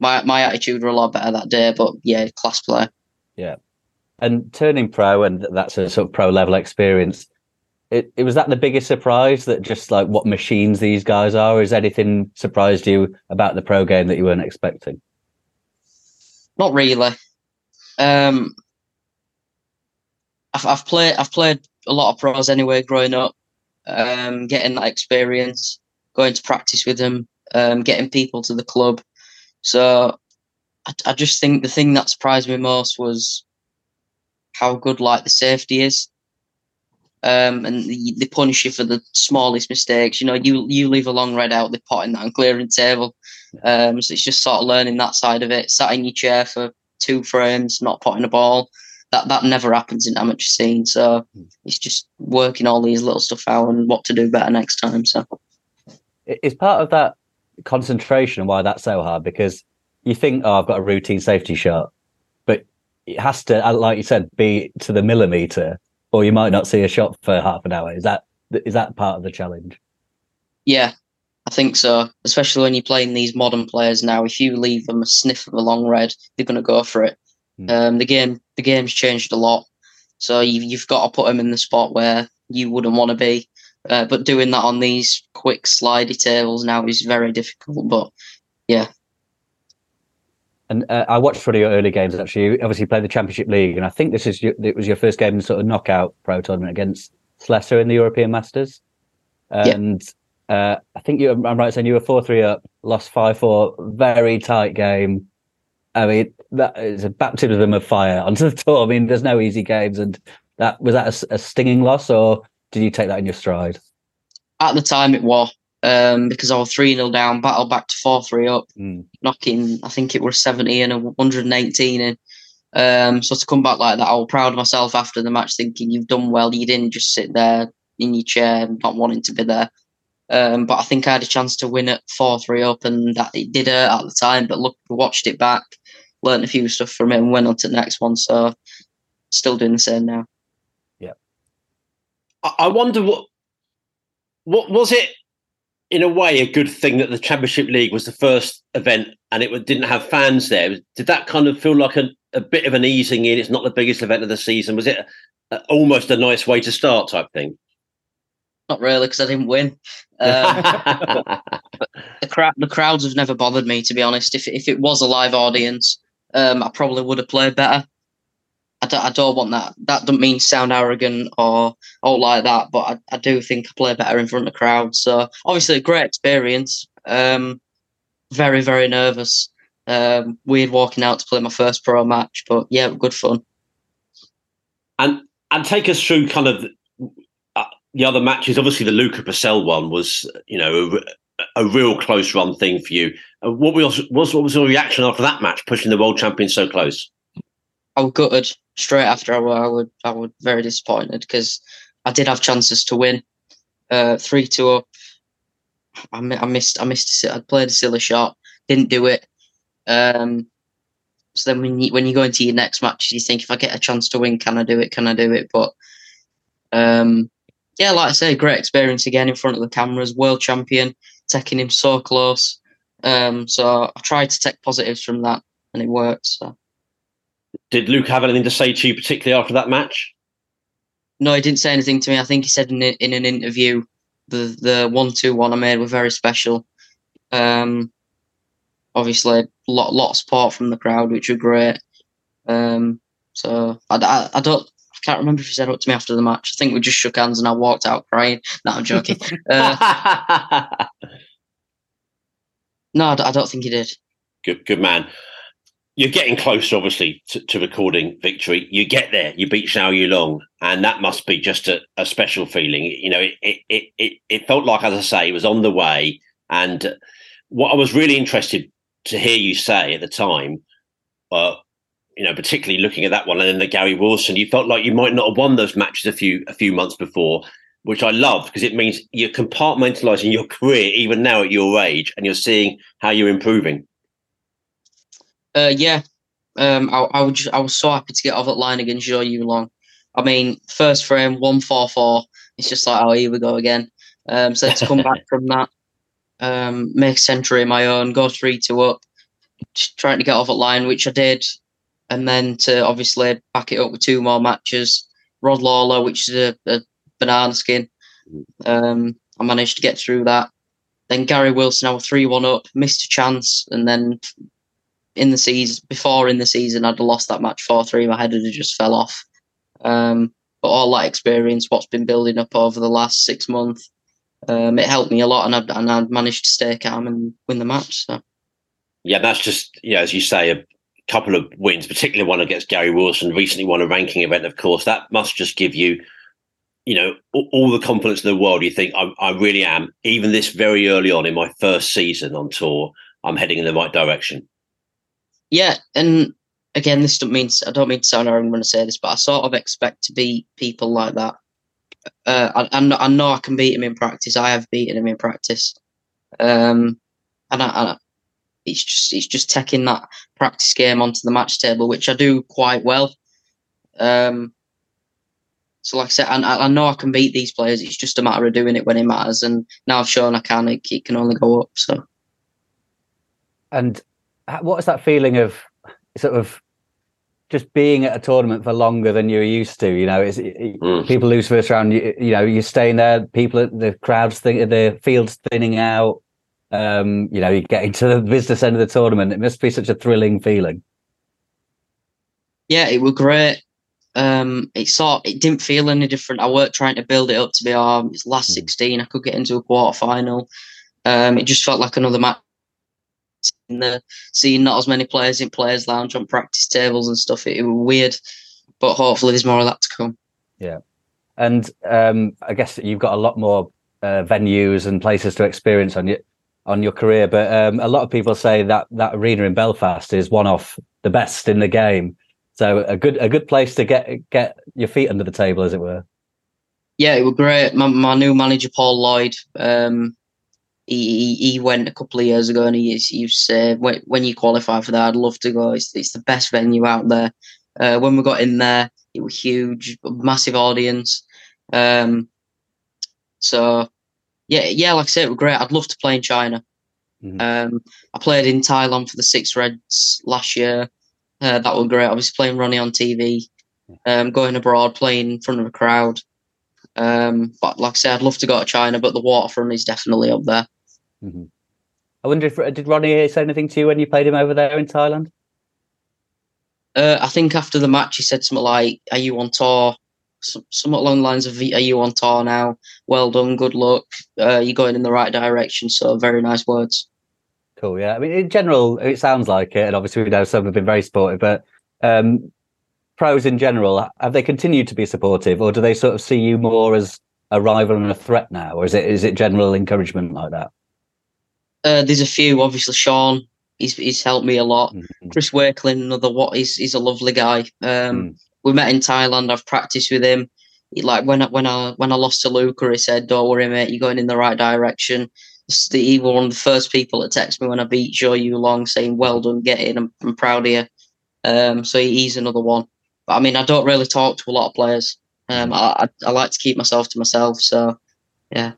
S4: my my attitude were a lot better that day. But yeah, class play.
S3: Yeah, and turning pro, and that's a sort of pro level experience it, it was that the biggest surprise that just like what machines these guys are is anything surprised you about the pro game that you weren't expecting
S4: not really. Um I've, I've played i've played a lot of pros anyway growing up. Um getting that experience going to practice with them um getting people to the club. So I, I just think the thing that surprised me most was how good like the safety is um, and they, punish you for the smallest mistakes. You know, you you leave a long red out, they're potting that and clearing table. Um, so it's just sort of learning that side of it. Sat in your chair for two frames, not potting a ball. That that never happens in amateur scene. So it's just working all these little stuff out and what to do better next time. So
S3: it's part of that concentration why that's so hard because you think, oh, I've got a routine safety shot, but it has to, like you said, be to the millimeter or you might not see a shot for half an hour. Is that is that part of the challenge?
S4: Yeah, I think so. Especially when you're playing these modern players now, if you leave them a sniff of a long red, they're going to go for it. Mm. Um, the game, the game's changed a lot, so you've, you've got to put them in the spot where you wouldn't want to be. Uh, but doing that on these quick slidey tables now is very difficult. But yeah,
S3: and uh, I watched one of your early games. Actually, you obviously played the Championship League, and I think this is your, it was your first game in sort of knockout pro tournament against Slessor in the European Masters. And yeah. uh, I think you, I'm right saying you were four three up, lost five four, very tight game. I mean, that is a baptism of fire (laughs) onto the tour. I mean, there's no easy games, and that was that a, a stinging loss, or did you take that in your stride?
S4: At the time, it was um, because I was 3 0 down, battled back to 4 3 up, mm. knocking, I think it was 70 and a 118 in. Um, so to come back like that, I was proud of myself after the match, thinking you've done well. You didn't just sit there in your chair, not wanting to be there. Um, but I think I had a chance to win at 4 3 up, and that it did hurt at the time. But look, watched it back, learned a few stuff from it, and went on to the next one. So still doing the same now.
S3: Yeah.
S2: I wonder what what was it in a way a good thing that the Championship League was the first event and it didn't have fans there. Did that kind of feel like a, a bit of an easing in? It's not the biggest event of the season. Was it a, almost a nice way to start type thing?
S4: Not really, because I didn't win. Um, (laughs) the, crowd, the crowds have never bothered me, to be honest. If if it was a live audience, um, I probably would have played better. I don't, I don't want that. That doesn't mean sound arrogant or all like that, but I, I do think I play better in front of the crowd. So obviously a great experience. Um, very very nervous. Um, weird walking out to play my first pro match, but yeah, good fun.
S2: And and take us through kind of uh, the other matches. Obviously, the Luca Brecel one was you know a, a real close run thing for you. Uh, what was what was your reaction after that match, pushing the world champion so close?
S4: I was gutted straight after I, I would I was very disappointed because I did have chances to win. Uh, three two up. I, I missed I missed I played a silly shot, didn't do it. Um, so then when you when you go into your next match, you think if I get a chance to win, can I do it? Can I do it? But um, yeah, like I say, great experience again in front of the cameras. World champion, taking him so close. Um, so I tried to take positives from that, and it worked. So.
S2: Did Luke have anything to say to you, particularly after that match?
S4: No, he didn't say anything to me. I think he said in, in an interview the the one two one I made were very special. Um, obviously, a lot lot of support from the crowd, which were great. Um, so I, I, I don't I can't remember if he said it to me after the match. I think we just shook hands and I walked out crying. No, I'm joking. (laughs) uh, no, I don't think he did.
S2: Good, good man you're getting closer, obviously, to, to, recording victory. You get there, you beat Zhou Yuelong, and that must be just a, a special feeling. You know, it, it, it, it felt like, as I say, it was on the way. And what I was really interested to hear you say at the time uh, you know, particularly looking at that one and then the Gary Wilson, you felt like you might not have won those matches a few a few months before, which I love because it means you're compartmentalizing your career even now at your age, and you're seeing how you're improving.
S4: Uh, yeah, um, I, I, was just, I was so happy to get off that line against Zhou Yuelong. I mean, first frame one four four. It's just like, oh, here we go again. Um, so to come (laughs) back from that, um, make a century of my own, go three two up, trying to get off that line, which I did, and then to obviously back it up with two more matches. Rod Lawler, which is a, a banana skin. Um, I managed to get through that. Then Gary Wilson, I was three one up, missed a chance, and then in the season before in the season I'd lost that match four three. My head had just fell off. Um, but all that experience, what's been building up over the last six months, um, it helped me a lot, and I and I managed to stay calm and win the match. So.
S2: Yeah, that's just yeah, as you say, a couple of wins, particularly one against Gary Wilson, recently won a ranking event. Of course, that must just give you, you know, all, all the confidence in the world. You think I, I really am, even this very early on in my first season on tour, I'm heading in the right direction.
S4: Yeah, and again, this don't mean I don't mean to sound arrogant when I say this, but I sort of expect to beat people like that. Uh, I, I, know I can beat him in practice. I have beaten him in practice, um, and, I, and it's just it's just taking that practice game onto the match table, which I do quite well. Um, so, like I said, I, I know I can beat these players. It's just a matter of doing it when it matters, and now I've shown I can. It, it can only go up. So,
S3: and what is that feeling of sort of just being at a tournament for longer than you're used to. You know, it's, it, mm. people lose first round. You, you, know, you're staying there. People, the crowds think the field's thinning out. Um, you know, you get into the business end of the tournament. It must be such a thrilling feeling.
S4: Yeah, it was great. Um, it sort it didn't feel any different. I worked trying to build it up to be it's last mm. sixteen. I could get into a quarter final. Um, it just felt like another match in the seeing not as many players in players lounge on practice tables and stuff. It, it was weird, but hopefully there's more of that to come.
S3: Yeah, and um, I guess you've got a lot more uh, venues and places to experience on your on your career. But um, a lot of people say that that arena in Belfast is one of the best in the game. So a good a good place to get get your feet under the table, as it were.
S4: Yeah, it was great. My, my new manager Paul Lloyd. Um, he, he went a couple of years ago and he, he said, when, when you qualify for that, I'd love to go. It's, it's the best venue out there. Uh, when we got in there, it was huge, massive audience. Um, so, yeah, yeah, like I said, it was great. I'd love to play in China. Mm-hmm. Um, I played in Thailand for the Six Reds last year. Uh, that was great. I was playing Ronnie on TV, um, going abroad, playing in front of a crowd. Um, but like I said, I'd love to go to China, but the waterfront is definitely up there.
S3: Mm-hmm. I wonder if did Ronnie say anything to you when you played him over there in Thailand?
S4: Uh, I think after the match, he said something like, "Are you on tour?" somewhat along the lines of, "Are you on tour now? Well done, good luck. Uh, you're going in the right direction." So very nice words.
S3: Cool. Yeah. I mean, in general, it sounds like it, and obviously we know some have been very supportive, but um, pros in general, have they continued to be supportive, or do they sort of see you more as a rival and a threat now, or is it is it general encouragement like that?
S4: Uh, there's a few. Obviously, Shaun, he's he's helped me a lot. Mm-hmm. Chris Wakelin, another what he's he's a lovely guy. Um, mm. We met in Thailand. I've practiced with him. He, like when I, when I when I lost to Luca, he said, "Don't worry, mate. You're going in the right direction." He was one of the first people to text me when I beat Zhou Yuelong, saying, "Well done, get in. I'm, I'm proud of you." Um, so he's another one. But I mean, I don't really talk to a lot of players. Um, mm. I, I, I like to keep myself to myself. So, yeah.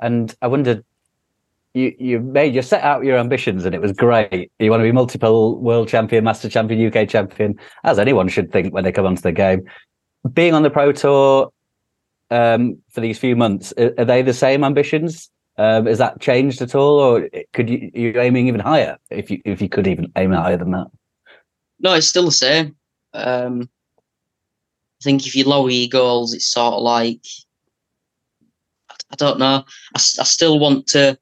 S3: And I wondered, you you made you set out your ambitions and it was great. You want to be multiple world champion, master champion, UK champion, as anyone should think when they come onto the game. Being on the pro tour um, for these few months, are they the same ambitions? Um, has that changed at all, or could you you aiming even higher if you if you could even aim higher than that?
S4: No, it's still the same. Um, I think if you lower your goals, it's sort of like I don't know. I, I still want to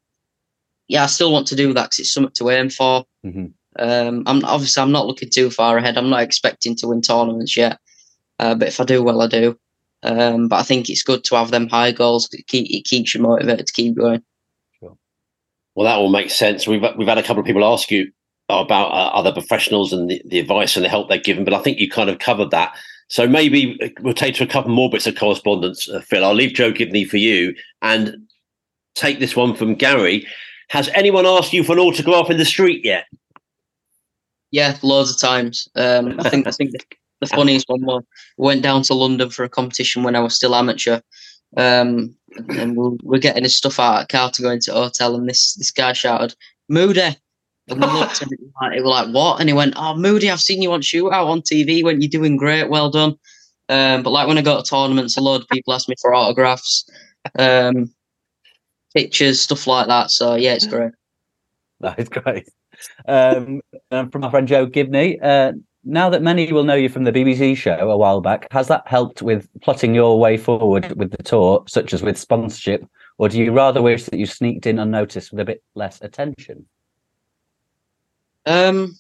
S4: yeah, I still want to do that because it's something to aim for. Mm-hmm. Um, I'm obviously I'm not looking too far ahead. I'm not expecting to win tournaments yet, uh, but if I do well, I do. Um, but I think it's good to have them high goals. It, keep, it keeps you motivated to keep going.
S2: Sure. Well, that all makes sense. We've we've had a couple of people ask you about uh, other professionals and the, the advice and the help they're given, but I think you kind of covered that. So maybe we'll take to a couple more bits of correspondence, uh, Phil. I'll leave Joe Gibney for you and take this one from Gary. Has anyone asked you for an autograph in the street yet?
S4: Yeah, loads of times. Um, I think I think the, the (laughs) funniest one was we went down to London for a competition when I was still amateur, um, and we we're getting his stuff out of car to go into the hotel, and this this guy shouted, "Moody!" And looked it was like, like, what? And he went, oh, Moody, I've seen you on shootout on TV. When you're doing great, well done. Um, but like when I go to tournaments, a lot of people ask me for autographs, um, pictures, stuff like that. So yeah, it's great. (laughs)
S3: That is great. Um, and from my friend Joe Gibney, uh, now that many will know you from the BBC show a while back, has that helped with plotting your way forward with the tour, such as with sponsorship, or do you rather wish that you sneaked in unnoticed with a bit less attention?
S4: Um,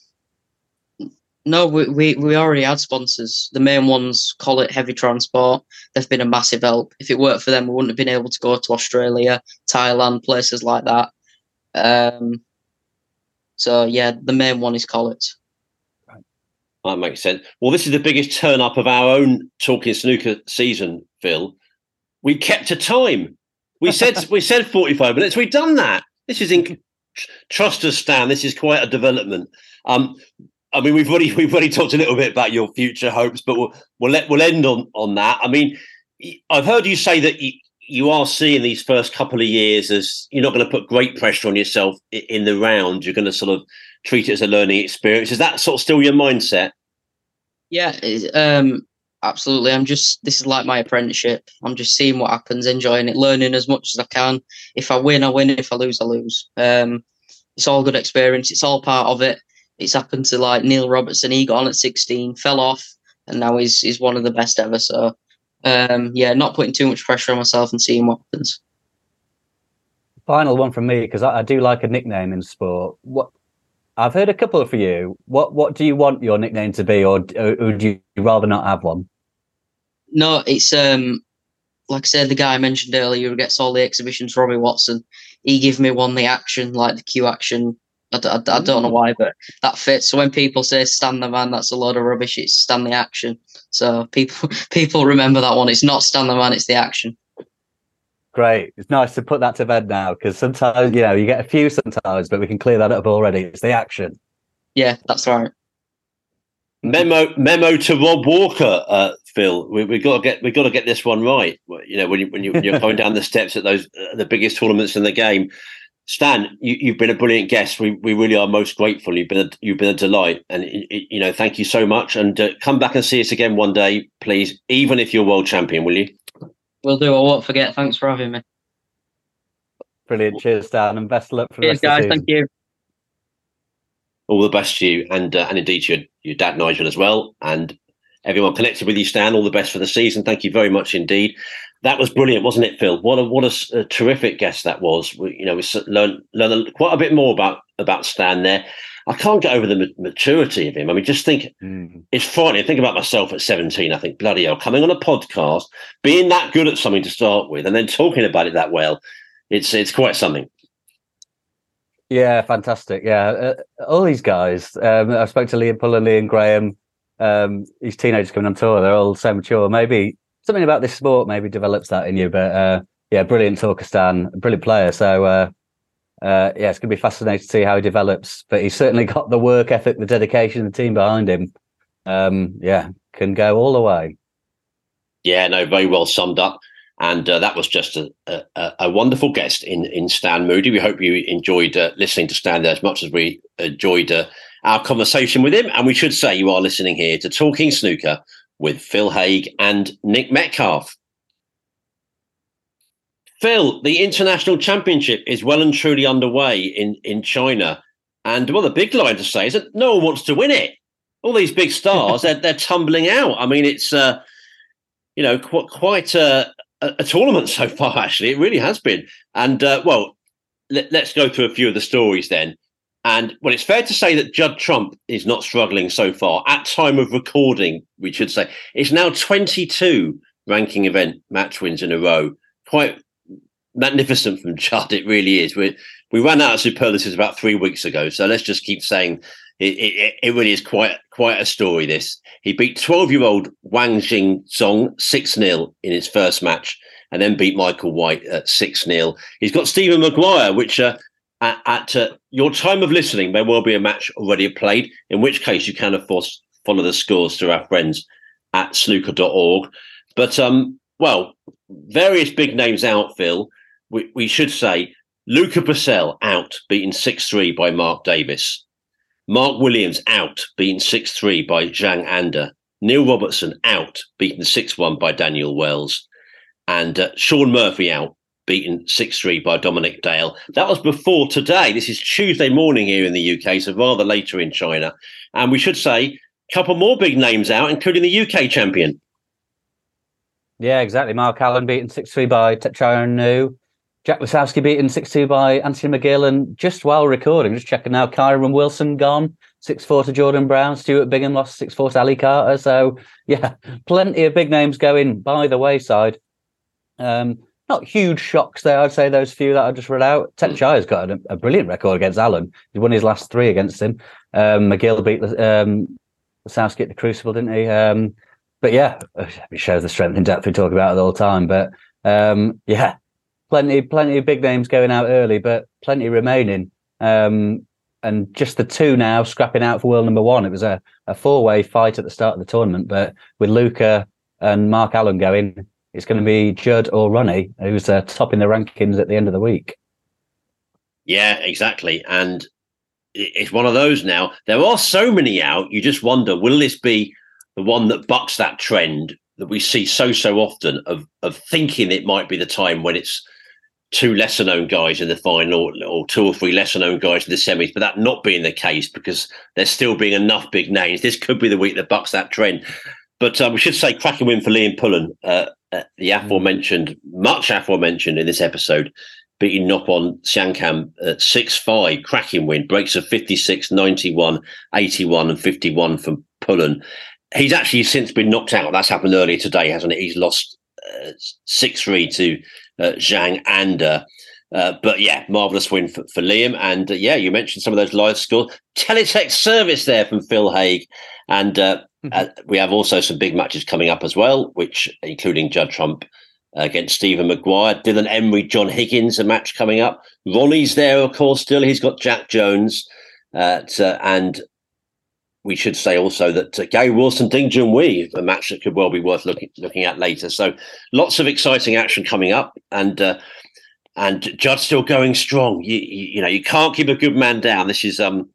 S4: no, we, we, we already had sponsors. The main ones Collett Heavy Transport. They've been a massive help. If it worked for them, we wouldn't have been able to go to Australia, Thailand, places like that. Um, so yeah, the main one is Collett.
S2: That makes sense. Well, this is the biggest turn up of our own talking snooker season, Phil. We kept to time. We said (laughs) we said 45 minutes. We've done that. This is in, trust us, Stan. This is quite a development. Um, I mean, we've already (laughs) we've already talked a little bit about your future hopes, but we'll we'll let we'll end on on that. I mean, I've heard you say that you, you are seeing these first couple of years as you're not going to put great pressure on yourself in the round. You're going to sort of treat it as a learning experience. Is that sort of still your mindset?
S4: Yeah, um, absolutely. I'm just this is like my apprenticeship. I'm just seeing what happens, enjoying it, learning as much as I can. If I win, I win. If I lose, I lose. Um, it's all good experience. It's all part of it. It's happened to like Neil Robertson. He got on at 16, fell off, and now he's he's one of the best ever. So um, yeah, not putting too much pressure on myself and seeing what happens.
S3: Final one from me because I, I, do like a nickname in sport. What I've heard a couple for you. What what do you want your nickname to be, or, or would you rather not have one?
S4: No, it's um like I said, the guy I mentioned earlier who gets all the exhibitions, Robbie Watson. He gave me one the action, like the cue action. I, don't know why, but that fits. So when people say "Stan the man," that's a load of rubbish. It's "Stan the action." So people (laughs) people remember that one. It's not "Stan the man," it's the action.
S3: Great. It's nice to put that to bed now because sometimes you know you get a few sometimes, but we can clear that up already. It's the action.
S4: Yeah, that's right.
S2: Memo memo to Rob Walker, uh, Phil. We we got to get we got to get this one right. You know when you when you, are going down the steps at those uh, the biggest tournaments in the game. Stan, you, have been a brilliant guest. We we really are most grateful. You've been a, you've been a delight, and you know thank you so much. And uh, come back and see us again one day, please. Even if you're world champion, will you?
S4: Will do. I won't forget. Thanks for having me.
S3: Brilliant. Cheers, Stan, and best of luck for
S4: Cheers,
S3: the
S4: guys. Thank you.
S2: All the best to you, and uh, and indeed to your, your dad Nigel as well, and everyone connected with you, Stan. All the best for the season. Thank you very much indeed. That was brilliant, wasn't it, Phil? What a what a, a terrific guest that was. We, you know, we learned learned quite a bit more about about Stan there. I can't get over the maturity of him. I mean, just think mm. it's frightening. Think about myself at 17. I think, bloody hell, coming on a podcast, being that good at something to start with, and then talking about it that well, it's it's quite something.
S3: Yeah, fantastic. Yeah, uh, all these guys. Um, I spoke to Liam Pullen, Liam Graham. Um, these teenagers coming on tour, they're all so mature. Maybe something about this sport maybe develops that in you. But uh, yeah, brilliant talker, Stan, brilliant player. So uh, uh, yeah, it's going to be fascinating to see how he develops. But he's certainly got the work ethic, the dedication, the team behind him. Um, yeah, can go all the way.
S2: Yeah, no, very well summed up. And uh, that was just a, a, a, wonderful guest in, in Stan Moody. We hope you enjoyed uh, listening to Stan there as much as we enjoyed uh, our conversation with him. And we should say you are listening here to Talking Snooker with Phil Haigh and Nick Metcalfe. Phil, the international championship is well and truly underway in, in China. And well, the big line to say is that no one wants to win it. All these big stars, (laughs) they're, they're tumbling out. I mean, it's, uh, you know, qu- quite a, a, tournament so (laughs) far, actually. It really has been. And, uh, well, let, let's go through a few of the stories then. And well, it's fair to say that Judd Trump is not struggling so far. At time of recording, we should say it's now 22 ranking event match wins in a row. Quite magnificent from Judd. It really is. We're we ran out of superlatives about three weeks ago, so let's just keep saying it, it, it really is quite quite a story. This he beat twelve year old Wang Jing Zong six 0 in his first match, and then beat Michael White at six 0 He's got Stephen Maguire, which uh, at, at uh, your time of listening may well be a match already played. In which case, you can of course follow the scores through our friends at snooker.org. But um, well, various big names out, Phil. We, we should say Luca Brecel out, beaten 6 3 by Mark Davis. Mark Williams out, beaten 6 3 by Zhang Anda. Neil Robertson out, beaten 6 1 by Daniel Wells. And uh, Shaun Murphy out, beaten 6 3 by Dominic Dale. That was before today. This is Tuesday morning here in the UK, so rather later in China. And we should say a couple more big names out, including the UK champion.
S3: Yeah, exactly. Mark Allen beaten 6 3 by Thepchaiya Un-Nooh. Jack Lisowski beaten 6 2 by Anthony McGill. And just while recording, just checking now, Kyren Wilson gone 6 4 to Jordan Brown. Stuart Bingham lost 6 4 to Ali Carter. So, yeah, (laughs) plenty of big names going by the wayside. Um, not huge shocks there. I'd say those few that I just read out. Tet has got a, a, brilliant record against Allen. He won his last three against him. Um, McGill beat um, at the Crucible, didn't he? Um, but yeah, (sighs) it shows the strength and depth we talk about all the time. But um, yeah, plenty, plenty of big names going out early, but plenty remaining. Um, and just the two now scrapping out for world number one. It was a, a four way fight at the start of the tournament, but with Luca and Mark Allen going, it's going to be Judd or Ronnie who's uh, topping the rankings at the end of the week.
S2: Yeah, exactly. And it's one of those now. There are so many out. You just wonder, will this be the one that bucks that trend that we see so so often of of thinking it might be the time when it's two lesser known guys in the final or two or three lesser known guys in the semis, but that not being the case because there's still being enough big names. This could be the week that bucks that trend. But uh, we should say cracking win for Liam Pullen, uh, uh, the aforementioned, much aforementioned in this episode, beating Noppon Saengkham at 6 5, cracking win, breaks of 56, 91, 81, and 51 from Pullen. He's actually since been knocked out. That's happened earlier today, hasn't it? He's lost uh, 6 3 to uh, Zhang Anda. Uh, but yeah, marvelous win for, for Liam. And uh, yeah, you mentioned some of those live scores. Teletext service there from Phil Haigh. And uh, mm-hmm. uh, we have also some big matches coming up as well, which including Judd Trump against Stephen Maguire, Dylan Emery, John Higgins, a match coming up. Ronnie's there, of course, still. He's got Jack Jones. Uh, and we should say also that uh, Gary Wilson, Ding Junhui, a match that could well be worth looking looking at later. So lots of exciting action coming up, and uh, and Judd's still going strong. You, you, you know you can't keep a good man down. This is um,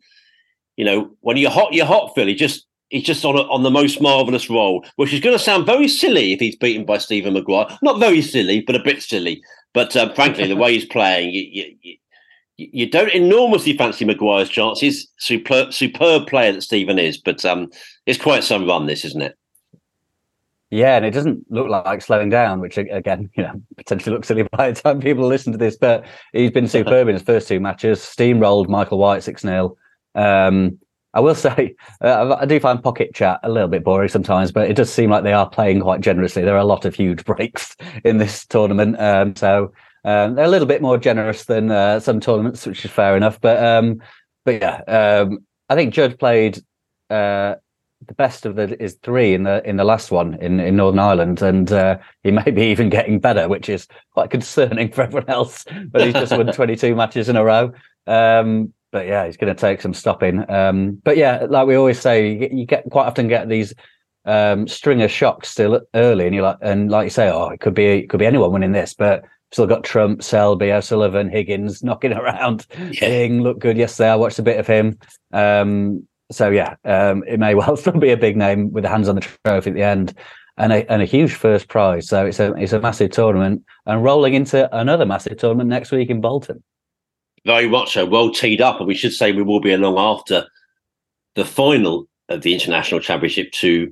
S2: you know when you're hot, you're hot. Phil, he just he's just on a, on the most marvelous roll, which is going to sound very silly if he's beaten by Stephen Maguire. Not very silly, but a bit silly. But uh, frankly, the way he's playing, you, you, you don't enormously fancy Maguire's chances. Superb, superb player that Stephen is, but um, it's quite some run, this, isn't it?
S3: Yeah, and it doesn't look like slowing down, which again, (laughs) you know, potentially looks silly by the time people listen to this. But he's been superb in his first two matches. Steamrolled Michael White six 0 um, I will (laughs) say, uh, I do find pocket chat a little bit boring sometimes, but it does seem like they are playing quite generously. There are a lot of huge breaks (laughs) in this tournament, um, so um, they're a little bit more generous than uh, some tournaments, which is fair enough. But um, but yeah, um, I think Judd played uh, the best of the is three in the in the last one in, in Northern Ireland, and uh, he (laughs) may be even getting better, which is quite concerning (laughs) for everyone else. But he's just won (laughs) 22 matches in a row. Um, but yeah, he's going to take some stopping. Um, but yeah, like we always say, you get, you get quite often get these um, string of shocks still early, and you like and like you say, oh, it could be it could be anyone winning this, but Still got Trump, Selby, O'Sullivan, Higgins knocking (laughs) around. Yeah. Hing looked good yesterday. I watched a bit of him. Um, so yeah, um, it may (laughs) well still be a big name with the hands on the trophy at the end, and a and a huge first prize. So it's a it's a massive tournament, and rolling into another massive tournament next week in Bolton.
S2: Very much so. Well teed up, and we should say we will be along after the final of the international championship to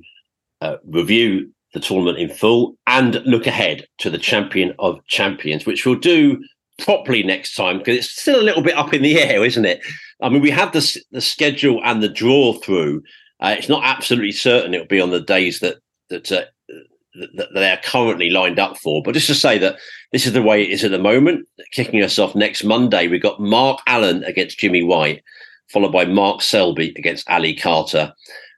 S2: uh, review the tournament in full and look ahead to the champion of champions, which we'll do properly next time because it's still a little bit up in the air, isn't it? I mean, we have the the schedule and the draw through. Uh, it's not absolutely certain it'll be on the days that that uh, that they are currently lined up for. But just to say that this is the way it is at the moment. Kicking us off next Monday, we've got Mark Allen against Jimmy White, followed by Mark Selby against Ali Carter.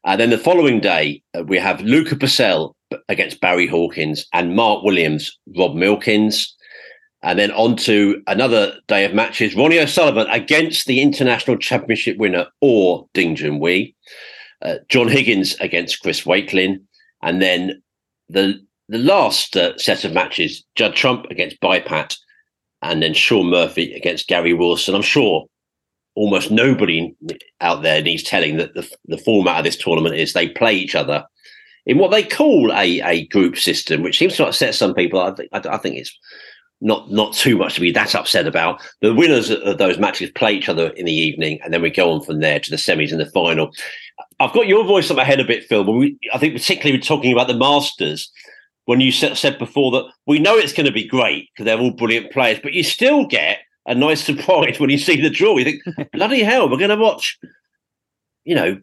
S2: And then the following day, uh, we have Luca Brecel against Barry Hawkins and Mark Williams, Rob Milkins. And then on to another day of matches. Ronnie O'Sullivan against the International Championship winner or Ding Junhui. Uh, John Higgins against Chris Wakelin. And then the the last uh, set of matches, Judd Trump against Bipat and then Shaun Murphy against Gary Wilson. I'm sure almost nobody out there needs telling that the, the format of this tournament is they play each other in what they call a, a group system, which seems to upset some people. I, th- I, think it's not not too much to be that upset about. The winners of those matches play each other in the evening, and then we go on from there to the semis and the final. I've got your voice on my head a bit, Phil. But we, I think particularly we're talking about the Masters when you said before that we know it's going to be great because they're all brilliant players, but you still get a nice surprise when you see the draw. You think, (laughs) bloody hell, we're going to watch, you know,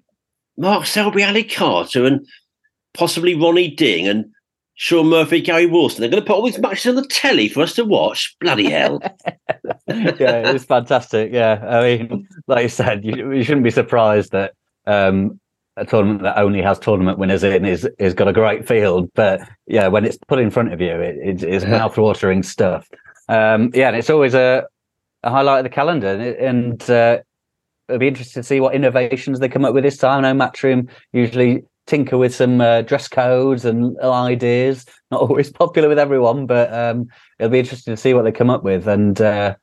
S2: Mark Selby, Ali Carter, and possibly Ronnie Ding and Shaun Murphy, Gary Wilson. They're going to put all these matches on the telly for us to watch. Bloody hell. (laughs)
S3: yeah, it was fantastic. Yeah. I mean, like you said, you, you shouldn't be surprised that um, a tournament that only has tournament winners in is is got a great field. But yeah, when it's put in front of you, it, it, it's mouth-watering stuff. Um, yeah, and it's always a, a highlight of the calendar, and uh, it'll be interesting to see what innovations they come up with this time. I know Matchroom usually tinker with some uh, dress codes and ideas. Not always (laughs) popular with everyone, but um, it'll be interesting to see what they come up with. And uh,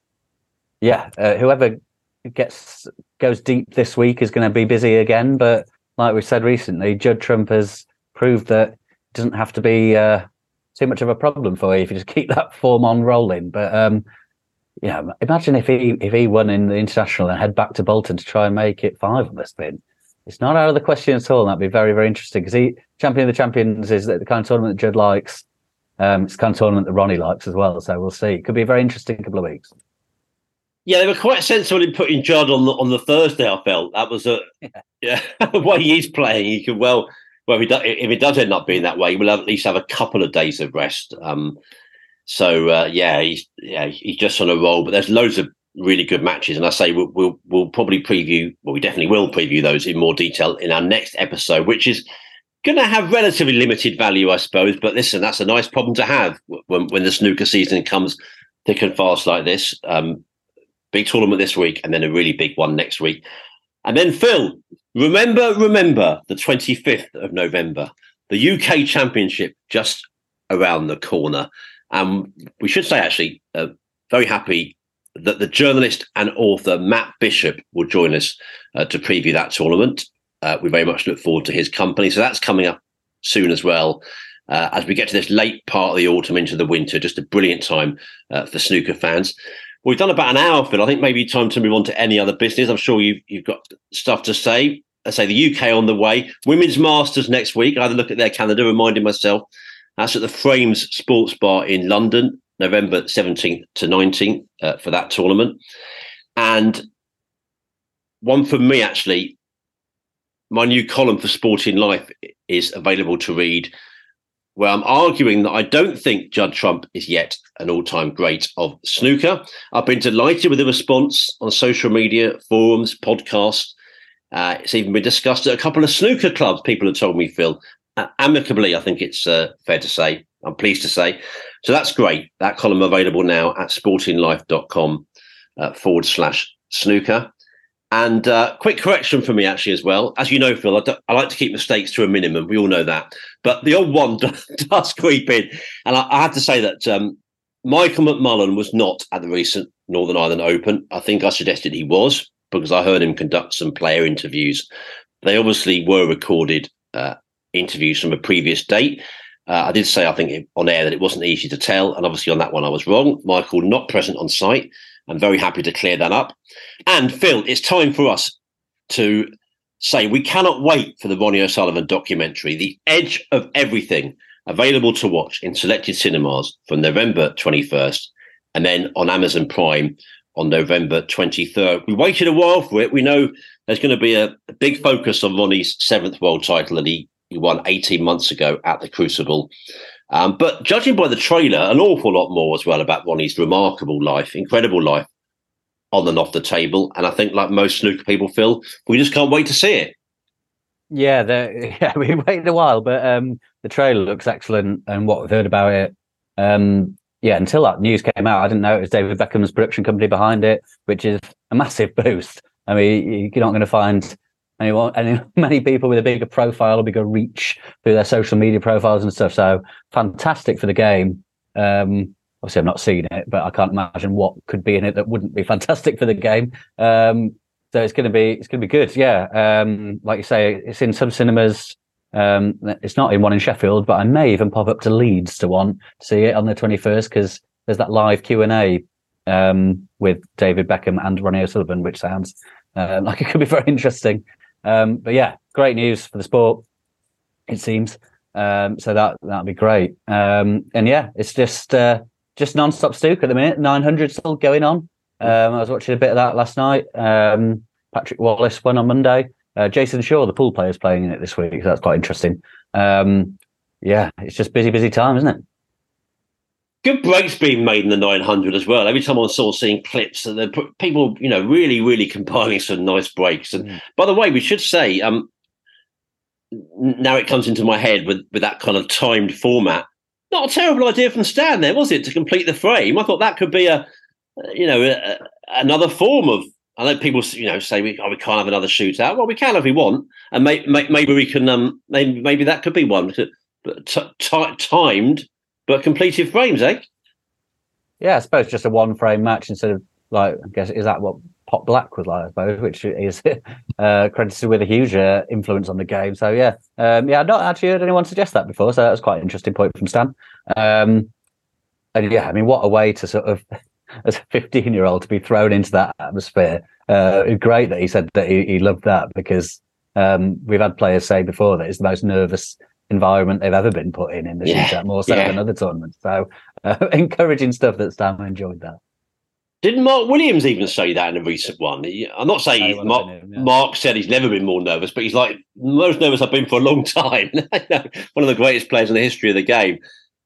S3: yeah, uh, whoever gets goes deep this week is going to be busy again. But like we said recently, Judd Trump has proved that it doesn't have to be uh, too much of a problem for you if you just (laughs) keep that form on rolling. But um, yeah, imagine if he if he won in the international and head back to Bolton to try and make it five on the spin. It's not out of the question at all. That'd be very very interesting because he champion of the champions is the kind of tournament that Judd likes. Um, it's the kind of tournament that Ronnie likes as well. So we'll see. It could be a very interesting couple of weeks.
S2: Yeah, they were quite sensible in putting Judd on the on the Thursday. I felt that was a (laughs) yeah, (laughs) way he's playing. He could well, well, if, does, if it does end up being that way, we'll at least have a couple of days of rest. Um, so uh, yeah, he's yeah he's just on a roll. But there's loads of really good matches, and I say we'll, we'll we'll probably preview. Well, we definitely will preview those in more detail in our next episode, which is going to have relatively limited value, I suppose. But listen, that's a nice problem to have when when the snooker season comes thick and fast like this. Um, big tournament this week, and then a really big one next week. And then, Phil, remember, remember the 25th of November, the UK Championship just around the corner. And we should say, actually, uh, very happy that the journalist and author Matt Bishop will join us uh, to preview that tournament. Uh, we very much look forward to his company. So that's coming up soon as well. Uh, as we get to this late part of the autumn into the winter, just a brilliant time uh, for snooker fans. We've done about an hour, Phil. I think maybe time to move on to any other business. I'm sure you've you've got stuff to say. I say the UK on the way. Women's Masters next week. I had a look at their calendar, reminding myself that's at the Frames Sports Bar in London, November 17th to 19th uh, for that tournament. And one for me, actually, my new column for Sporting Life is available to read where I'm arguing that I don't think Judd Trump is yet an all time great of snooker. I've been delighted with the response on social media, forums, podcasts. Uh, it's even been discussed at a couple of snooker clubs, people have told me, Phil. Amicably, I think it's uh, fair to say. I'm pleased to say. So that's great. That column available now at sportinglife.com uh, forward slash snooker. And uh, quick correction for me, actually, as well. As you know, Phil, I, I, like to keep mistakes to a minimum. We all know that. But the old one (laughs) does creep in. And I, I have to say that um, Michael McMullen was not at the recent Northern Ireland Open. I think I suggested he was because I heard him conduct some player interviews. They obviously were recorded uh, interviews from a previous date. Uh, I did say, I think, on air that it wasn't easy to tell. And obviously, on that one, I was wrong. Michael not present on site. I'm very happy to clear that up. And Phil, it's time for us to say we cannot wait for the Ronnie O'Sullivan documentary, The Edge of Everything, available to watch in selected cinemas from November 21st and then on Amazon Prime on November 23rd. We waited a while for it. We know there's going to be a, big focus on Ronnie's seventh world title that he, he won 18 months ago at the Crucible. Um, but judging by the trailer, an awful lot more as well about Ronnie's remarkable life, incredible life on and off the table. And I think, like most snooker people, Phil, we just can't wait to see it.
S3: Yeah, (laughs) yeah, we waited a while, but um, the trailer looks excellent, and what we've heard about it, um, yeah, until that news came out, I didn't know it was David Beckham's production company behind it, which is a massive boost. I mean, you're not going to find anyone, any (laughs) many people with a bigger profile, a bigger reach through their social media profiles and stuff. So fantastic for the game. Um, obviously, I've not seen it, but I can't imagine what could be in it that wouldn't be (laughs) fantastic for the game. Um, so it's going to be it's going to be good. Yeah, um, like you say, it's in some cinemas. Um, it's not in one in Sheffield, but I may even pop up to Leeds to one to see it on the twenty first because there's that live Q and A um, with David Beckham and Ronnie O'Sullivan, which sounds uh, (laughs) like it could be very interesting. Um, but yeah, great news for the sport. It seems um, so that that'd be great. Um, and yeah, it's just uh, just non-stop Stoke at the minute. Nine hundred still going on. Um, I was watching a bit of that last night. Um, Patrick Wallace won on Monday. Uh, Jayson Shaw, the pool player, is playing in it this week. So that's quite interesting. Um, yeah, it's just busy, busy time, isn't it?
S2: Good breaks being made in the 900 as well. Every time I saw seeing clips, and the people, you know, really, really compiling some nice breaks. And mm. by the way, we should say, um, now it comes into my head with with that kind of timed format. Not a terrible idea from Stan there, was it, to complete the frame? I thought that could be a you know, a, another form of. I know people, you know, say we, oh, we can't have another shootout. Well, we can if we want, and may, may, maybe we can. Um, maybe, maybe that could be one, but t- t- timed but completed frames, eh?
S3: Yeah, I suppose just a one frame match instead of like I guess is that what Pot Black was like, I suppose, which is (laughs) uh, credited with a huge uh, influence on the game. So yeah, um, yeah, I've not actually heard anyone suggest that before, so that was quite an interesting point from Stan. Um, and yeah, I mean, what a way to sort of (laughs) as a 15 year old to be thrown into that atmosphere. Uh, great that he said that he, he loved that because um, we've had players say before that it's the most nervous environment they've ever been put in in the yeah, shootout, more so yeah. than other tournaments. So uh, (laughs) encouraging stuff that Stan enjoyed that.
S2: Didn't Mark Williams even say that in a recent one? I'm not saying Mark, him, yeah. Mark, said he's never been more nervous, but he's like most nervous I've been for a long (laughs) time. (laughs) One of the greatest players in the history of the game.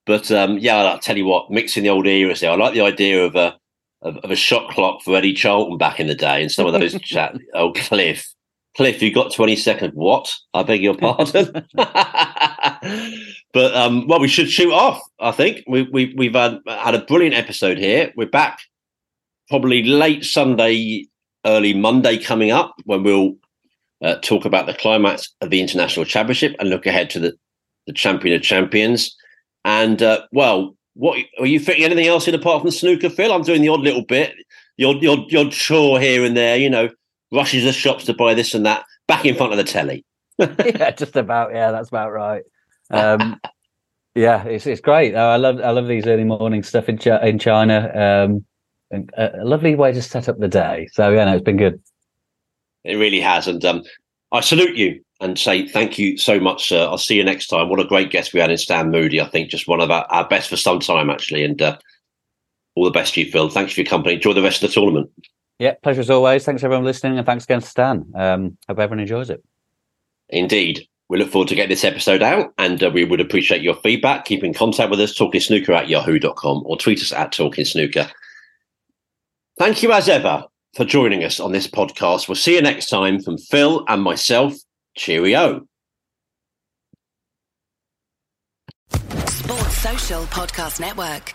S2: But um, yeah, I'll tell you what, mixing the old eras there. I like the idea of a of, of, a shot clock for Eddie Charlton back in the day, and some of those chat. Oh, Cliff, Cliff, you got twenty seconds. What? I beg your pardon. (laughs) (laughs) but um, well, we should shoot off. I think we, we we've had had a brilliant episode here. We're back probably late Sunday, early Monday coming up when we'll uh, talk about the climax of the international championship and look ahead to the the champion of champions. And uh, well, what are you fitting anything else in apart from snooker, Phil? I'm doing the odd little bit, your your your chore here and there. You know, rushes the shops to buy this and that. Back in front of the telly. (laughs)
S3: yeah, just about. Yeah, that's about right. Um, (laughs) yeah, it's it's great. I love I love these early morning stuff in in China. Um, a lovely way to set up the day. So yeah, no, it's been good.
S2: It really has, and um, I salute you and say thank you so much, sir. I'll see you next time. What a great guest we had in Stan Moody. I think just one of our, our best for some time, actually. And uh, all the best to you, Phil. Thanks for your company. Enjoy the rest of the tournament.
S3: Yeah, pleasure as always. Thanks everyone listening, and thanks again to Stan. Um, hope everyone enjoys it.
S2: Indeed. We look forward to getting this episode out, and uh, we would appreciate your feedback. Keep in contact with us, talking snooker at yahoo.com or tweet us at talking snooker. Thank you as ever for joining us on this podcast. We'll see you next time from Phil and myself. Cheerio. Sports Social Podcast Network.